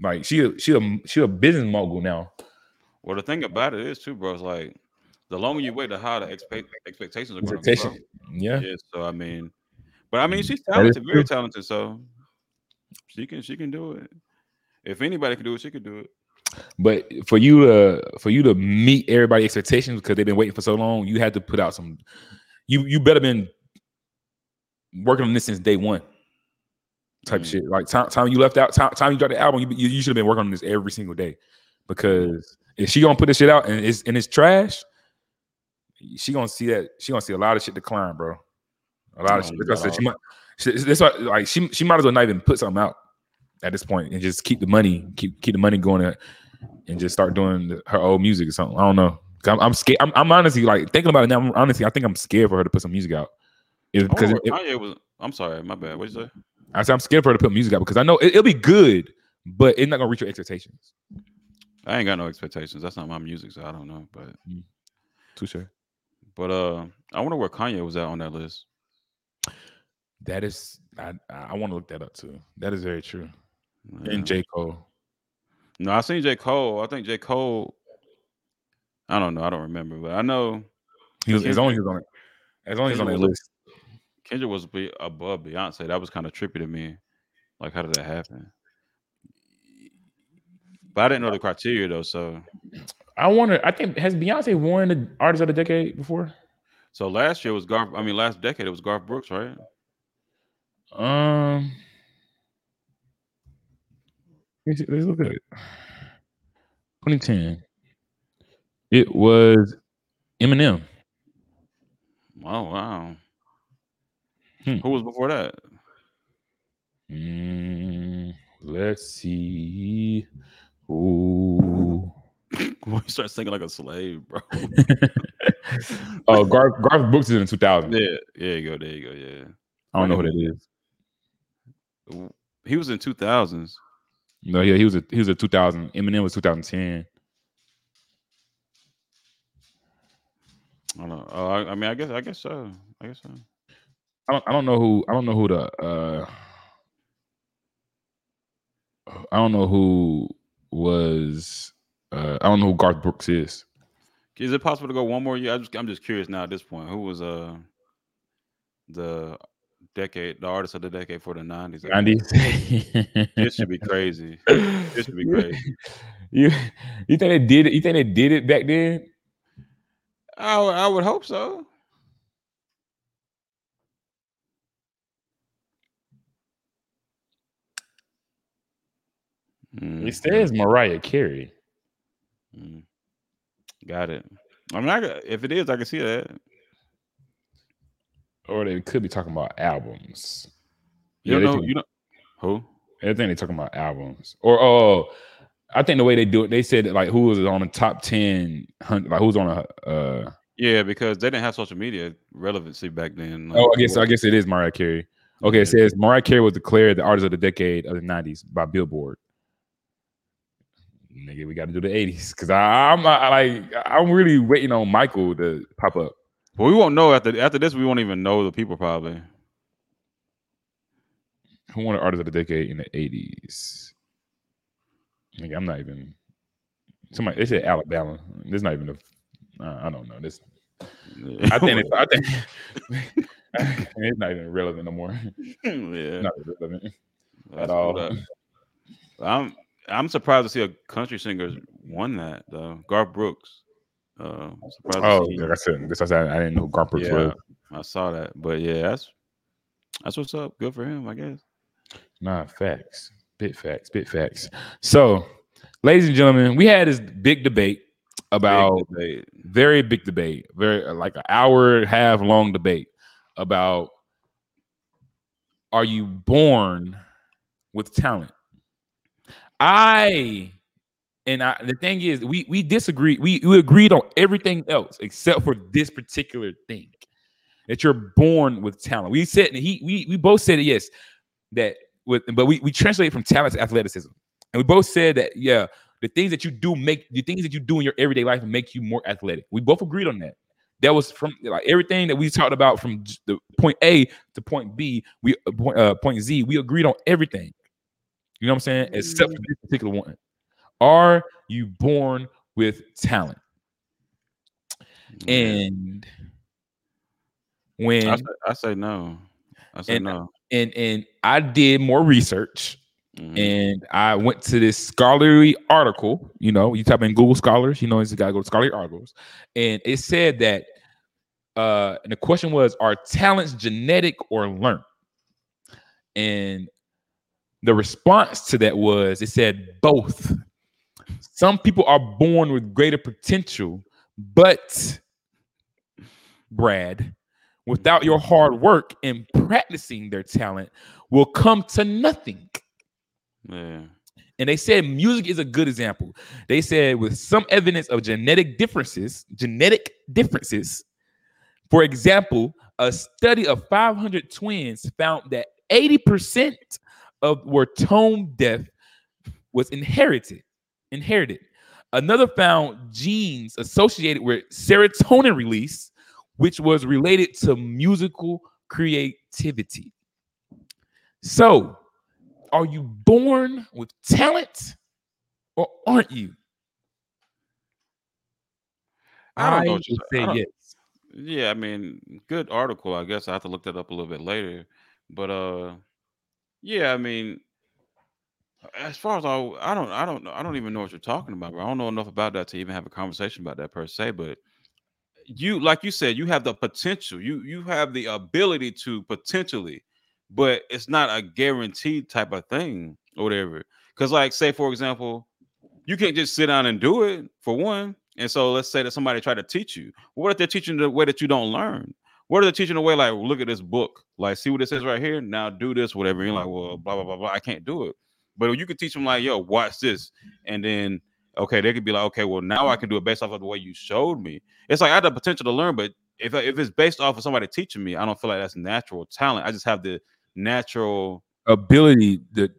Like she, a, she a she a business mogul now. Well, the thing about it is too, bro. It's like the longer you wait, the higher the expect, expectations are going to be. Yeah. Yeah. So I mean, but I mean, she's talented, very talented. So she can she can do it. If anybody can do it, she can do it. But for you to for you to meet everybody's expectations because they've been waiting for so long, you had to put out some. You you better been working on this since day one. Type Mm. shit. Like time, time you left out, time, time you dropped the album, you, you, should have been working on this every single day. Because if she gonna put this shit out and it's and it's trash, she gonna see that she gonna see a lot of shit decline, bro. A lot of Oh, shit. Like I said, she might. She, that's why, like she she might as well not even put something out at this point and just keep the money, keep keep the money going, and, and just start doing the- her old music or something. I don't know. I'm, I'm scared. I'm, I'm honestly like thinking about it now. I'm, honestly, I think I'm scared for her to put some music out. It's I because wonder it, what Kanye was. I'm sorry, my bad. What you say? I said I'm scared for her to put music out because I know it, will be good, but it's not gonna reach your expectations. I ain't got no expectations. That's not my music, so I don't know. But Touche. but uh, I wonder where Kanye was at on that list. That is, I I want to look that up too. That is very true. Yeah. And J Cole. No, I seen J Cole. I think J Cole. I don't know. I don't remember, but I know He was as Kendrick- long as he was on it. As long as he's on that list. Kendrick was be above Beyonce. That was kind of trippy to me. Like, how did that happen? But I didn't know the criteria though. So, I wonder. I think has Beyonce won the Artist of the Decade before? so last year was Garth. I mean, last decade it was Garth Brooks, right? Um, let's, let's look at it. 2010. It was Eminem. Oh wow. Hmm. Who was before that? Mm, let's see. Ooh. Boy, you start singing like a slave, bro. oh, Garth, Garth Brooks is in 2000. yeah, there you go. There you go. Yeah. I don't know who that is. He was in two thousands. No, yeah, he was a he was a 2000. Eminem was 2010. I don't know. Oh, I, I mean, I guess, I guess so. I guess so. I don't, I don't know who I don't know who the uh I don't know who was uh I don't know who Garth Brooks is. Is it possible to go one more year? I just, I'm just curious now at this point. Who was uh the decade, the artist of the decade for the nineties? Andy. This should be crazy. This should be crazy. You you think they did it? You think they did it back then? I I would hope so. Mm, It says Mariah Carey. mm. Got it. I mean, I, got- if it is, I can see that. Or they could be talking about albums. You Yeah, know, can- you know who? I think they're talking about albums. Or oh, I think the way they do it, they said like who was on the top ten, hun- like who's on a. Uh, Yeah, because they didn't have social media relevancy back then. oh, I guess I guess it is Mariah Carey. Okay, it says Mariah Carey was declared the artist of the decade of the '90s by Billboard. Nigga, we got to do the '80s because I'm I, like I'm really waiting on Michael to pop up. But we won't know after after this. We won't even know the people probably. Who won the artist of the decade in the '80s? Like, I'm not even. Somebody they said Alabama. There's not even a. Uh, I don't know. This I think it's, I think it's not even relevant no more. yeah, Not relevant. that's all. I'm I'm surprised to see a country singer won that though. Garth Brooks. Uh, Oh, like I said, this I said I didn't know who Garth Brooks Yeah. was. I saw that, but yeah, that's that's what's up. Good for him, I guess. Nah, facts. Bit facts. Bit facts. So, ladies and gentlemen, we had this big debate about Big debate. very big debate, very like an hour and a half long debate about are you born with talent? I and I, the thing is, we we disagree. We we agreed on everything else except for this particular thing that you're born with talent. We said he we we both said yes that with but we we translate from talent to athleticism, and we both said that yeah the things that you do make the things that you do in your everyday life make you more athletic. We both agreed on that. That was from like everything that we talked about from the point A to point B, we uh, point, uh, point Z, we agreed on everything. You know what I'm saying? Except for this particular one. Are you born with talent? And when I say, I say no. I say And- no. and and I did more research Mhm. and I went to this scholarly article. You know, you type in Google Scholars, you know, you got to go to scholarly articles, and it said that. Uh, and the question was, are talents genetic or learned? And the response to that was, it said both. Some people are born with greater potential, but Brad, without your hard work and practicing their talent, will come to nothing. Yeah. And they said music is a good example. They said with some evidence of genetic differences, genetic differences. For example, a study of 500 twins found that 80% of where tone deaf was inherited. Inherited. Another found genes associated with serotonin release, which was related to musical creativity. So, are you born with talent or aren't you? I don't know would say I yes. Yeah, I mean, good article. I guess I have to look that up a little bit later. But uh yeah, I mean, as far as I I don't I don't know I don't even know what you're talking about, bro. I don't know enough about that to even have a conversation about that per se, but you like you said, you have the potential. You you have the ability to potentially, but it's not a guaranteed type of thing or whatever. Cuz like say for example, you can't just sit down and do it for one. And so let's say that somebody tried to teach you. What if they're teaching the way that you don't learn? What are they're teaching away? like look at this book, like see what it says right here. Now do this, whatever. You're like, well, blah blah blah blah. I can't do it. But you could teach them like, yo, watch this, and then okay, they could be like, okay, well now I can do it based off of the way you showed me. It's like I have the potential to learn, but if if it's based off of somebody teaching me, I don't feel like that's natural talent. I just have the natural Ability that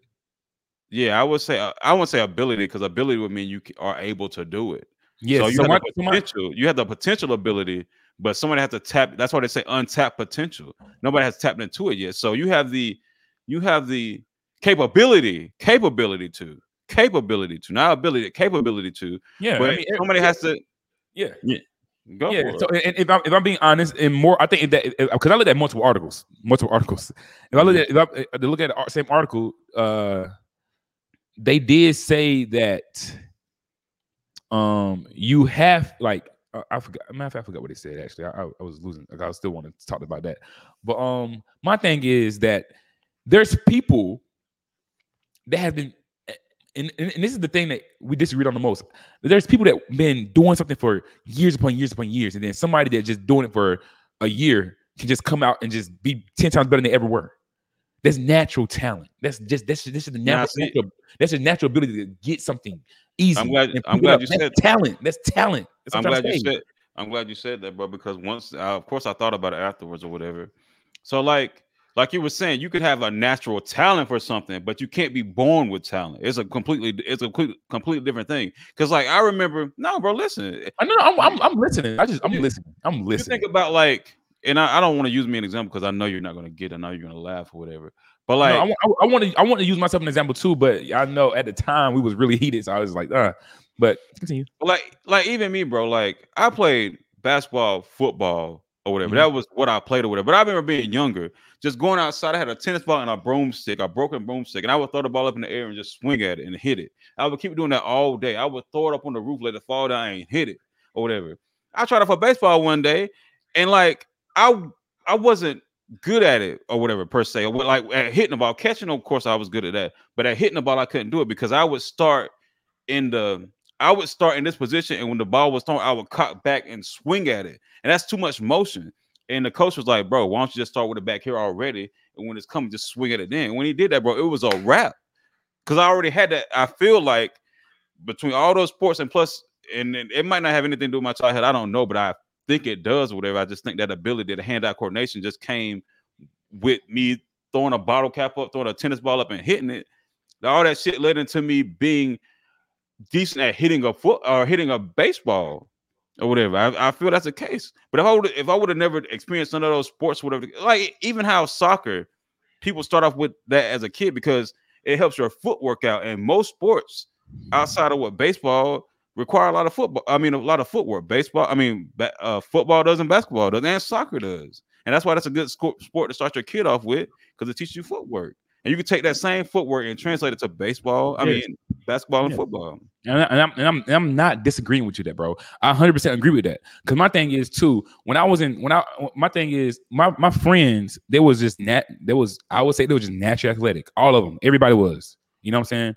yeah, I would say uh, I wouldn't say ability because ability would mean you are able to do it. yes, so you somebody- have the somebody- potential. You have the potential ability, but somebody has to tap. That's why they say untapped potential. Nobody has tapped into it yet. So you have the you have the capability, capability to, capability to, not ability, capability to. yeah, But I mean, somebody yeah, has to yeah. Yeah. Go yeah. for it. So, and, and if, I'm, if I'm being honest, and more, I think that because I looked at multiple articles, multiple articles. If I look at if I, if I look at the same article, uh, they did say that um you have like I forgot. Matter of fact, I forgot what he said. Actually, I, I, I was losing. Like, I still want to talk about that. But um, my thing is that there's people that have been, and, and, and this is the thing that we disagreed on the most. There's people that been doing something for years upon years upon years, and then somebody that just doing it for a year can just come out and just be ten times better than they ever were. That's natural talent. That's just that's this is the natural, natural that's a natural ability to get something easy. I'm glad- I'm glad up. you That's said- talent. That's talent. That's I'm glad you said. I'm glad you said that, bro. Because once, uh, of course, I thought about it afterwards or whatever. So, like, like you were saying, you could have a natural talent for something, but you can't be born with talent. It's a completely, it's a complete, completely different thing. Because, like, I remember, no, bro, listen. I know. I'm, I'm, I'm listening. I just I'm You- listening. I'm You listening. think about like, and I, I don't want to use me an example because I know you're not going to get. it. I know you're going to laugh or whatever. But No, like, I, want- I, want to I want to use myself an example too, but I know at the time we was really heated, so I was like, uh. But continue. like like even me, bro. Like I played basketball, football, or whatever. Mhm. That was what I played or whatever. But I remember being younger, just going outside. I had a tennis ball and a broomstick, a broken broomstick, and I would throw the ball up in the air and just swing at it and hit it. I would keep doing that all day. I would throw it up on the roof, let it fall down, and hit it or whatever. I tried it for baseball one day, and like I I wasn't good at it or whatever per se. Like at hitting the ball, catching, of course, I was good at that. But at hitting the ball, I couldn't do it because I would start in the I would start in this position, and when the ball was thrown, I would cock back and swing at it, and that's too much motion. And the coach was like, "Bro, why don't you just start with it back here already? And when it's coming, just swing at it then." When he did that, bro, it was a wrap because I already had that. I feel like between all those sports and plus, and, and it might not have anything to do with my childhood. I don't know, but I think it does. or Whatever. I just think that ability, to hand-eye coordination, just came with me throwing a bottle cap up, throwing a tennis ball up, and hitting it. All that shit led into me being decent at hitting a foot or hitting a baseball or whatever. I, I feel that's the case. But if I would if I would have never experienced none of those sports, whatever, like even how soccer, people start off with that as a kid because it helps your footwork out. And most sports outside of what baseball require a lot of football. I mean, a lot of footwork. Baseball, I mean, uh, football does and basketball does, and soccer does. And that's why that's a good sport to start your kid off with because it teaches you footwork. And you can take that same footwork and translate it to baseball. I Yes. mean, basketball and Yeah. football. And, I, and, I'm, and I'm and I'm not disagreeing with you that, bro. I 100 percent agree with that. Because my thing is too. When I was in, when I my thing is my my friends, they was just nat. There was I would say they were just naturally athletic. All of them. Everybody was. You know what I'm saying?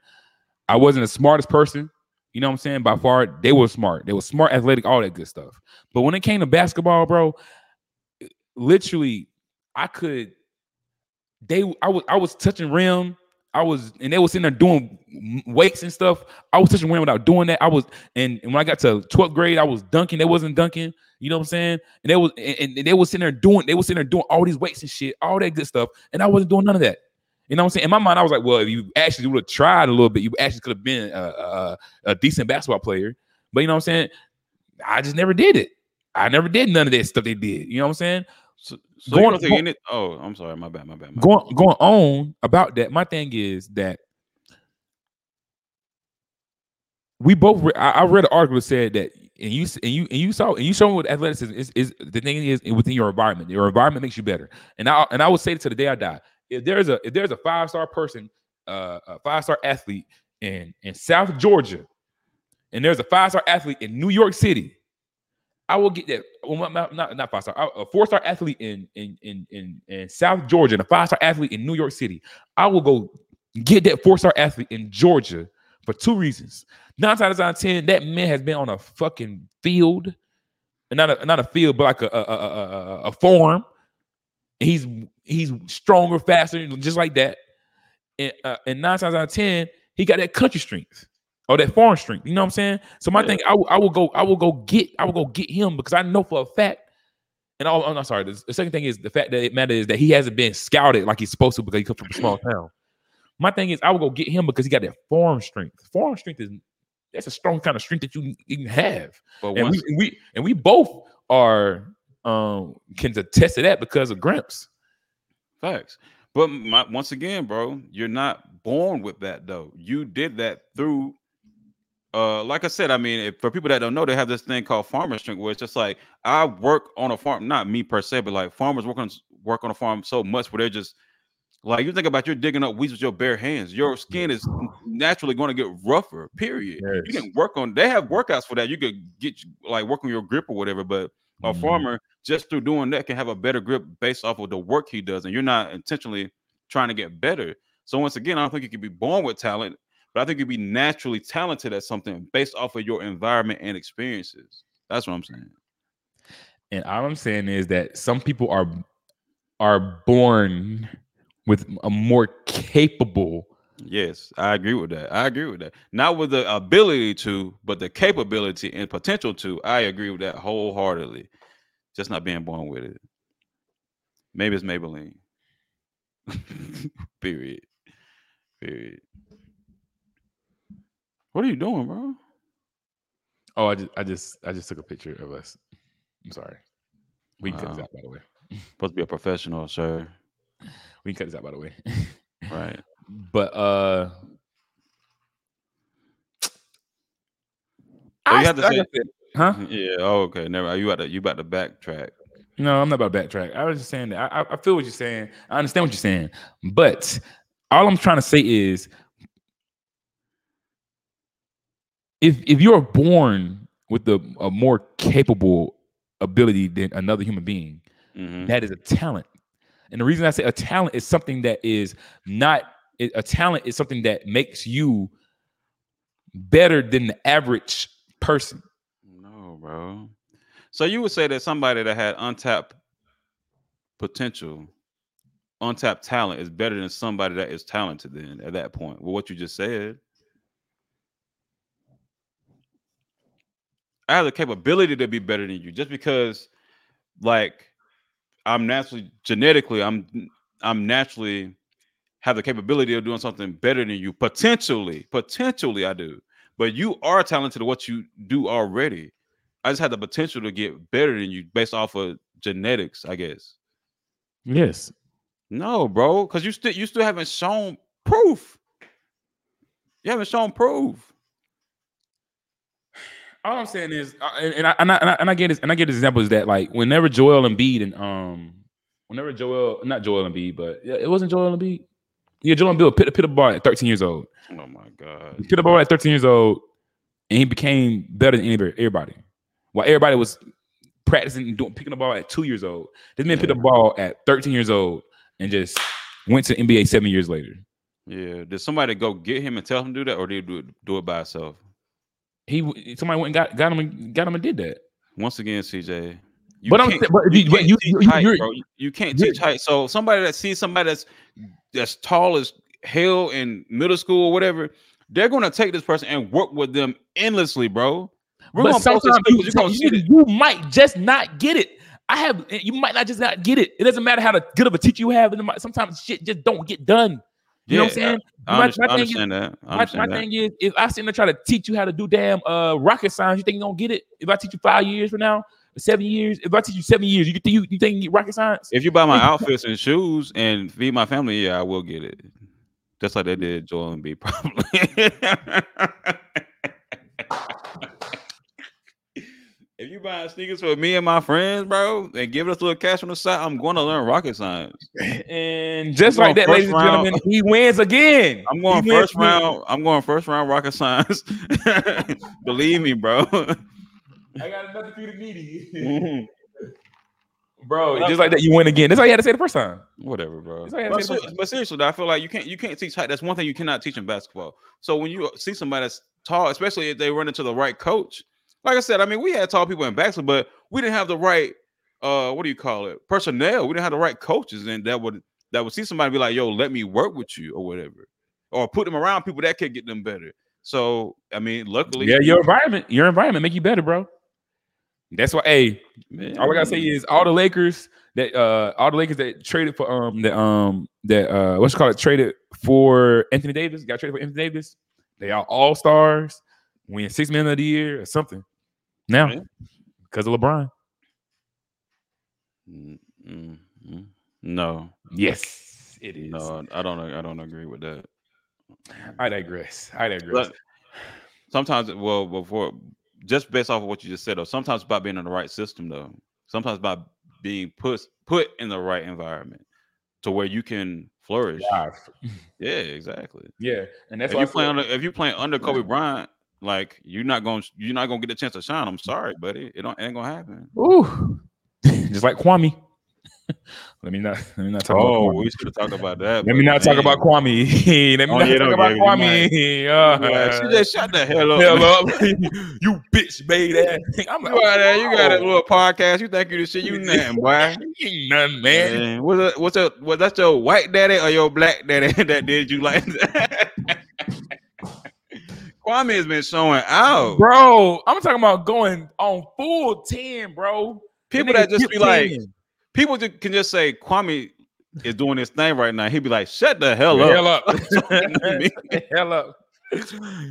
I wasn't the smartest person. You know what I'm saying? By far, they were smart. They were smart, athletic, all that good stuff. But when it came to basketball, bro, literally, I could. They, I was, I was touching rim. I was, and they was sitting there doing weights and stuff. I was touching rim without doing that. I was, and, and when I got to 12th grade, I was dunking. They wasn't dunking. You know what I'm saying? And they was, and, and they was sitting there doing, they was sitting there doing all these weights and shit, all that good stuff, and I wasn't doing none of that. You know what I'm saying? In my mind, I was like, well, if you actually would have tried a little bit, you actually could have been a, a, a decent basketball player. But you know what I'm saying? I just never did it. I never did none of that stuff they did. You know what I'm saying? So, so Going- don't think Oh, I'm sorry. My bad. My bad. My going going on about that, my thing is that we both. Re- I, I read an article that said that, and you and you and you saw and you showing what athleticism is. Is the thing is within your environment. Your environment makes you better. And I and I would say to the day I die, if there's a if there's a five star person, uh, a five star athlete in in South Georgia, and there's a five star athlete in New York City. I will get that. Well, not not, not five star, a four star athlete in in in in in South Georgia and a five star athlete in New York City. I will go get that four star athlete in Georgia for two reasons. Nine times out of ten, that man has been on a fucking field, and not a not a field, but like a a, a, a, a-. And he's he's stronger, faster, just like that. And, uh, and nine times out of ten, he got that country strength or that farm strength. You know what I'm saying? So my Yeah. thing, I, will- go, I will go get, I will go get him because I know for a fact. And I'm not sorry. The, the second thing is the fact that it matters is that he hasn't been scouted like he's supposed to because he comes from a small town. My thing is, I will go get him because he got that farm strength. Farm strength is that's a strong kind of strength that you you can have, But and once, we, and we and we both are um can attest to that because of Grimps. Facts. But my, once again, bro, you're not born with that though. You did that through uh like I said, I mean, if, for people that don't know, they have this thing called farmer strength where it's just like I work on a farm, not me per se, but like farmers work on work on a farm so much where they're just like you think about you're digging up weeds with your bare hands. Your skin is naturally going to get rougher. Period. You can work on. They have workouts for that. You could get like work on your grip or whatever. But a Mhm. farmer just through doing that can have a better grip based off of the work he does, and you're not intentionally trying to get better. So once again, I don't think you can be born with talent, but I think you'd be naturally talented at something based off of your environment and experiences. That's what I'm saying. And all I'm saying is that some people are are born with a more capable. Yes, I agree with that. I agree with that. Not with the ability to, but the capability and potential to. I agree with that wholeheartedly. Just not being born with it. Maybe it's Maybelline. Period. Period. What are you doing, bro? Oh, I just I just I just took a picture of us. I'm sorry. We can cut this out by the way. Supposed to be a professional, sir. We can cut this out by the way. Right. But uh Oh, you I have to st- say- I huh? Yeah. Oh, okay. Never. You about to you about to backtrack. No, I'm not about to backtrack. I was just saying that I, I- I feel what you're saying. I understand what you're saying, but all I'm trying to say is, if if you're born with a, a more capable ability than another human being, Mhm. that is a talent. And the reason I say a talent is something that is not it- a talent is something that makes you better than the average person. No, bro. So you would say that somebody that had untapped potential, untapped talent is better than somebody that is talented then at that point. Well, what you just said. I have the capability to be better than you just because like I'm naturally genetically I'm I'm naturally have the capability of doing something better than you potentially potentially I do but you are talented at what you do already I just had the potential to get better than you based off of genetics, I guess. Yes. No, bro, because you still you still haven't shown proof. You haven't shown proof. All I'm saying is, uh, and, and I, and I and I and I get this and I get this example is that like whenever Joel Embiid and um whenever Joel not Joel Embiid but yeah, it wasn't Joel Embiid. Yeah, Joel Embiid pit a pit a ball at 13 years old. Oh my god. He pit a ball at 13 years old, and he became better than anybody. Everybody, while everybody was practicing and doing picking the ball at two years old. This man picked a ball at 13 years old and just went to NBA seven years later. Yeah. Did somebody go get him and tell him to do that, or did he do it, do it by himself? He somebody went and got got him and got him and did that. Once again, CJ. You But I'm but you- but can't you- teach you- height. You- You can't teach height. So somebody that sees somebody that's that's tall as hell in middle school or whatever, they're gonna take this person and work with them endlessly, bro. We're but gonna post this sometimes you, 'cause you're gonna see you, you might just not get it. I have you might not just not get it. It doesn't matter how good of a teacher you have. Sometimes shit just don't get done. You know what I'm saying? I, My- understand, my thing is- that. My, understand my that. thing is, if I sit there try to teach you how to do damn uh rocket science, you think you're gonna get it? If I teach you five years from now, seven years, if I teach you seven years, you think you, you think you get rocket science? If you buy my outfits and shoes and feed my family, yeah, I will get it. Just like they did Joel Embiid probably. if you buying sneakers for me and my friends, bro, and giving us a little cash on the side, I'm going to learn rocket science. And just I'm like that, ladies and gentlemen, he wins again. I'm going He first again. round. I'm going first round rocket science. Believe me, bro. I got another for you to meet Mhm. Bro, just like that, you win again. That's all you had to say the first time. Whatever, bro. That's all you had But, ser- but seriously, though, I feel like you can't you can't teach height. That's one thing you cannot teach in basketball. So when you see somebody that's tall, especially if they run into the right coach, like I said, I mean, we had tall people in basketball, but we didn't have the right uh what do you call it personnel. We didn't have the right coaches, and that would that would see somebody be like, "Yo, let me work with you" or whatever, or put them around people that could get them better. So I mean, luckily, Yeah, your environment, your environment make you better, bro. That's why. Hey, man, all I gotta say is all the Lakers that uh all the Lakers that traded for um that um that uh what's it called It traded for Anthony Davis, got traded for Anthony Davis. They are all stars, win Sixth Man of the year or something. Now, Yeah. because of LeBron. Mm, mm, mm. no, Yes, it is. no, I don't. I don't agree with that. I digress. I digress. But sometimes, well, before just based off of what you just said, though, sometimes about being in the right system, though, sometimes about being put put in the right environment to where you can flourish. Live. Yeah, exactly. Yeah, and that's if you play feel- under, if you playing under Kobe Bryant, like you're not going, to you're not going to get a chance to shine. I'm sorry, buddy. It don't it ain't gonna happen. Ooh, just like Kwame. let me not. Let me not talk Oh, about Kwame. we should have talked about that. Let me not talk about Kwame. let me Oh, not yeah, talk about Kwame. Uh, she just shut the hell up. hell up. you bitch made ass. I'm like, You out there, you got a little podcast. You think you the shit? You nothing, boy. you ain't nothing, man. Man, what's that, what's that? Was that your white daddy or your black daddy that did you like that? Kwame has been showing out. Bro, I'm talking about going on full 10, bro. People That that just be keep like, 10. People ju- can just say Kwame is doing this thing right now. He'd be like, "Shut the hell up." Hell up. Hell up.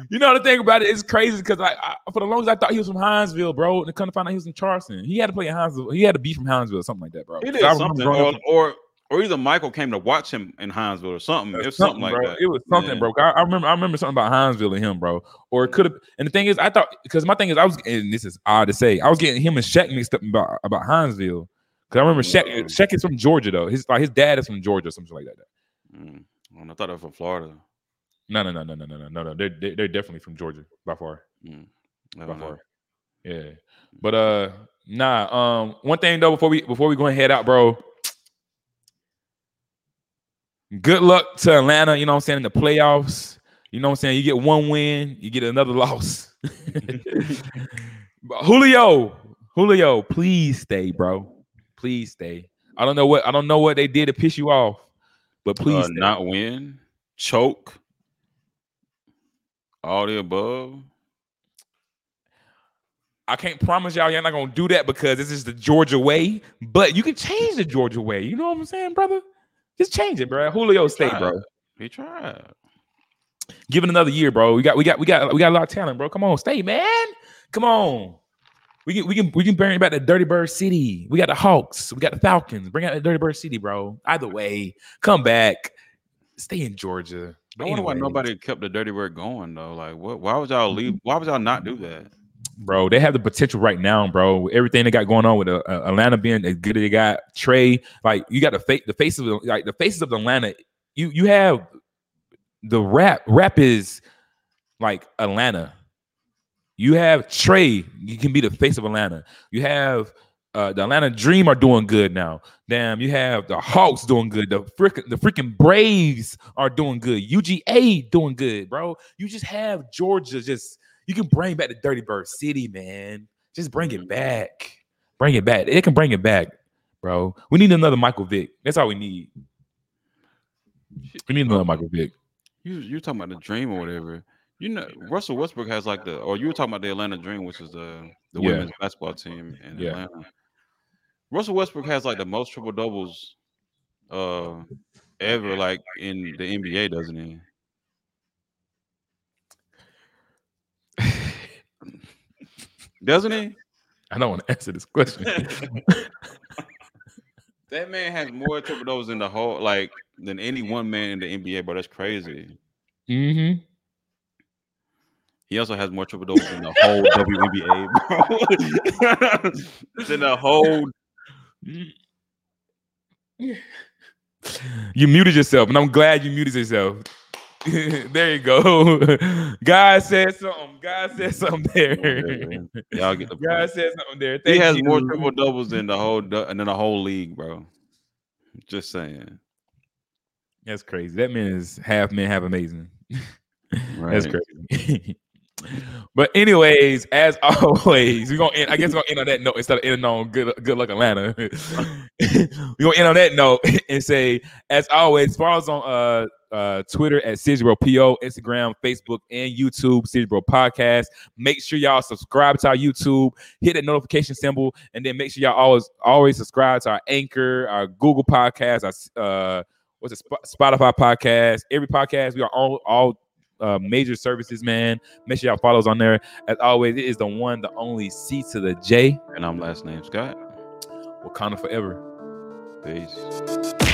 You know the thing about it is crazy because I, I for the longest I thought he was from Hinesville, bro. And come to find out he was from Charleston. He had to play in Hinesville. He had to be from Hinesville or something like that, bro. 'Cause did something, or, or or either Michael came to watch him in Hinesville or something. It was something, like bro. that. It was something, Yeah. bro. I, I remember. I remember something about Hinesville and him, bro. Or it could have. And the thing is, I thought because my thing is, I was, and this is odd to say, I was getting him and Shaq mixed up about about Hinesville. Because I remember Shaq. Uh, Shaq is from Georgia though. His like his dad is from Georgia, something like that. Mm. Well, I thought they were from Florida. No, no, no, no, no, no, no, no. They're they're definitely from Georgia by far. Mm. By know. far. Yeah. Mm. But uh nah. Um one thing though before we before we go and head out, bro. Good luck to Atlanta, you know what I'm saying, in the playoffs. You know what I'm saying? You get one win, you get another loss. Julio, Julio, please stay, bro. Please stay. I don't know what I don't know what they did to piss you off, but please Uh, not win, choke, all the above. I can't promise y'all you're not gonna do that because this is the Georgia way. But you can change the Georgia way. You know what I'm saying, brother? Just change it, bro. Julio, stay, bro. He tried. Give it another year, bro. We got, we got, we got, we got a lot of talent, bro. Come on, stay, man. Come on. We can we can we can bring back the Dirty Bird City. We got the Hawks. We got the Falcons. Bring out the Dirty Bird City, bro. Either way, come back. Stay in Georgia. I But wonder why anyways, nobody kept the dirty Bird going though. Like, what? Why would y'all leave? Why would y'all not do that? bro. They have the potential right now, bro. Everything they got going on with uh, uh, Atlanta being as good as they got Trey. Like you got the face, the faces of like the faces of Atlanta. You you have the rap. Rap is like Atlanta. You have Trey. You can be the face of Atlanta. You have uh, the Atlanta Dream are doing good now. Damn, you have the Hawks doing good. The freaking the freaking Braves are doing good. UGA doing good, bro. You just have Georgia. Just you can bring back the Dirty Bird City, man. Just bring it back. Bring it back. It can bring it back, bro. We need another Michael Vick. That's all we need. We need another Michael Vick. You you talking about the dream or whatever? You know, Russell Westbrook has like the, or you were talking about the Atlanta Dream, which is the the Yeah. women's basketball team in Yeah. Atlanta. Russell Westbrook has like the most triple doubles, uh, ever like in the NBA, doesn't he? Doesn't he? I don't want to answer this question. That man has more triple doubles in the whole like than any one man in the NBA, bro. That's crazy. mm-hmm. He also has more triple doubles in the whole WNBA, bro. than the whole. You muted yourself, and I'm glad you muted yourself. there you go. God said something. God said something there. Oh, Y'all get the God point. said something there. He has you. more triple doubles than the whole and then the whole league, bro. Just saying. That's crazy. That man is half man, half amazing. That's crazy. But anyways, as always, we're gonna end. I guess we're gonna end on that note instead of ending on good good luck Atlanta. we're gonna end on that note and say, as always, follow us on uh uh Twitter at Citybro PO, Instagram, Facebook, and YouTube, Citybro Podcast. Make sure y'all subscribe to our YouTube, hit that notification symbol, and then make sure y'all always always subscribe to our Anchor, our Google Podcast, our uh what's it, Spotify podcast, every podcast. We are all all uh, major services, man. Make sure y'all follow us on there. As always, it is the one, the only C to the J. And I'm last name Scott. Wakanda forever. Peace.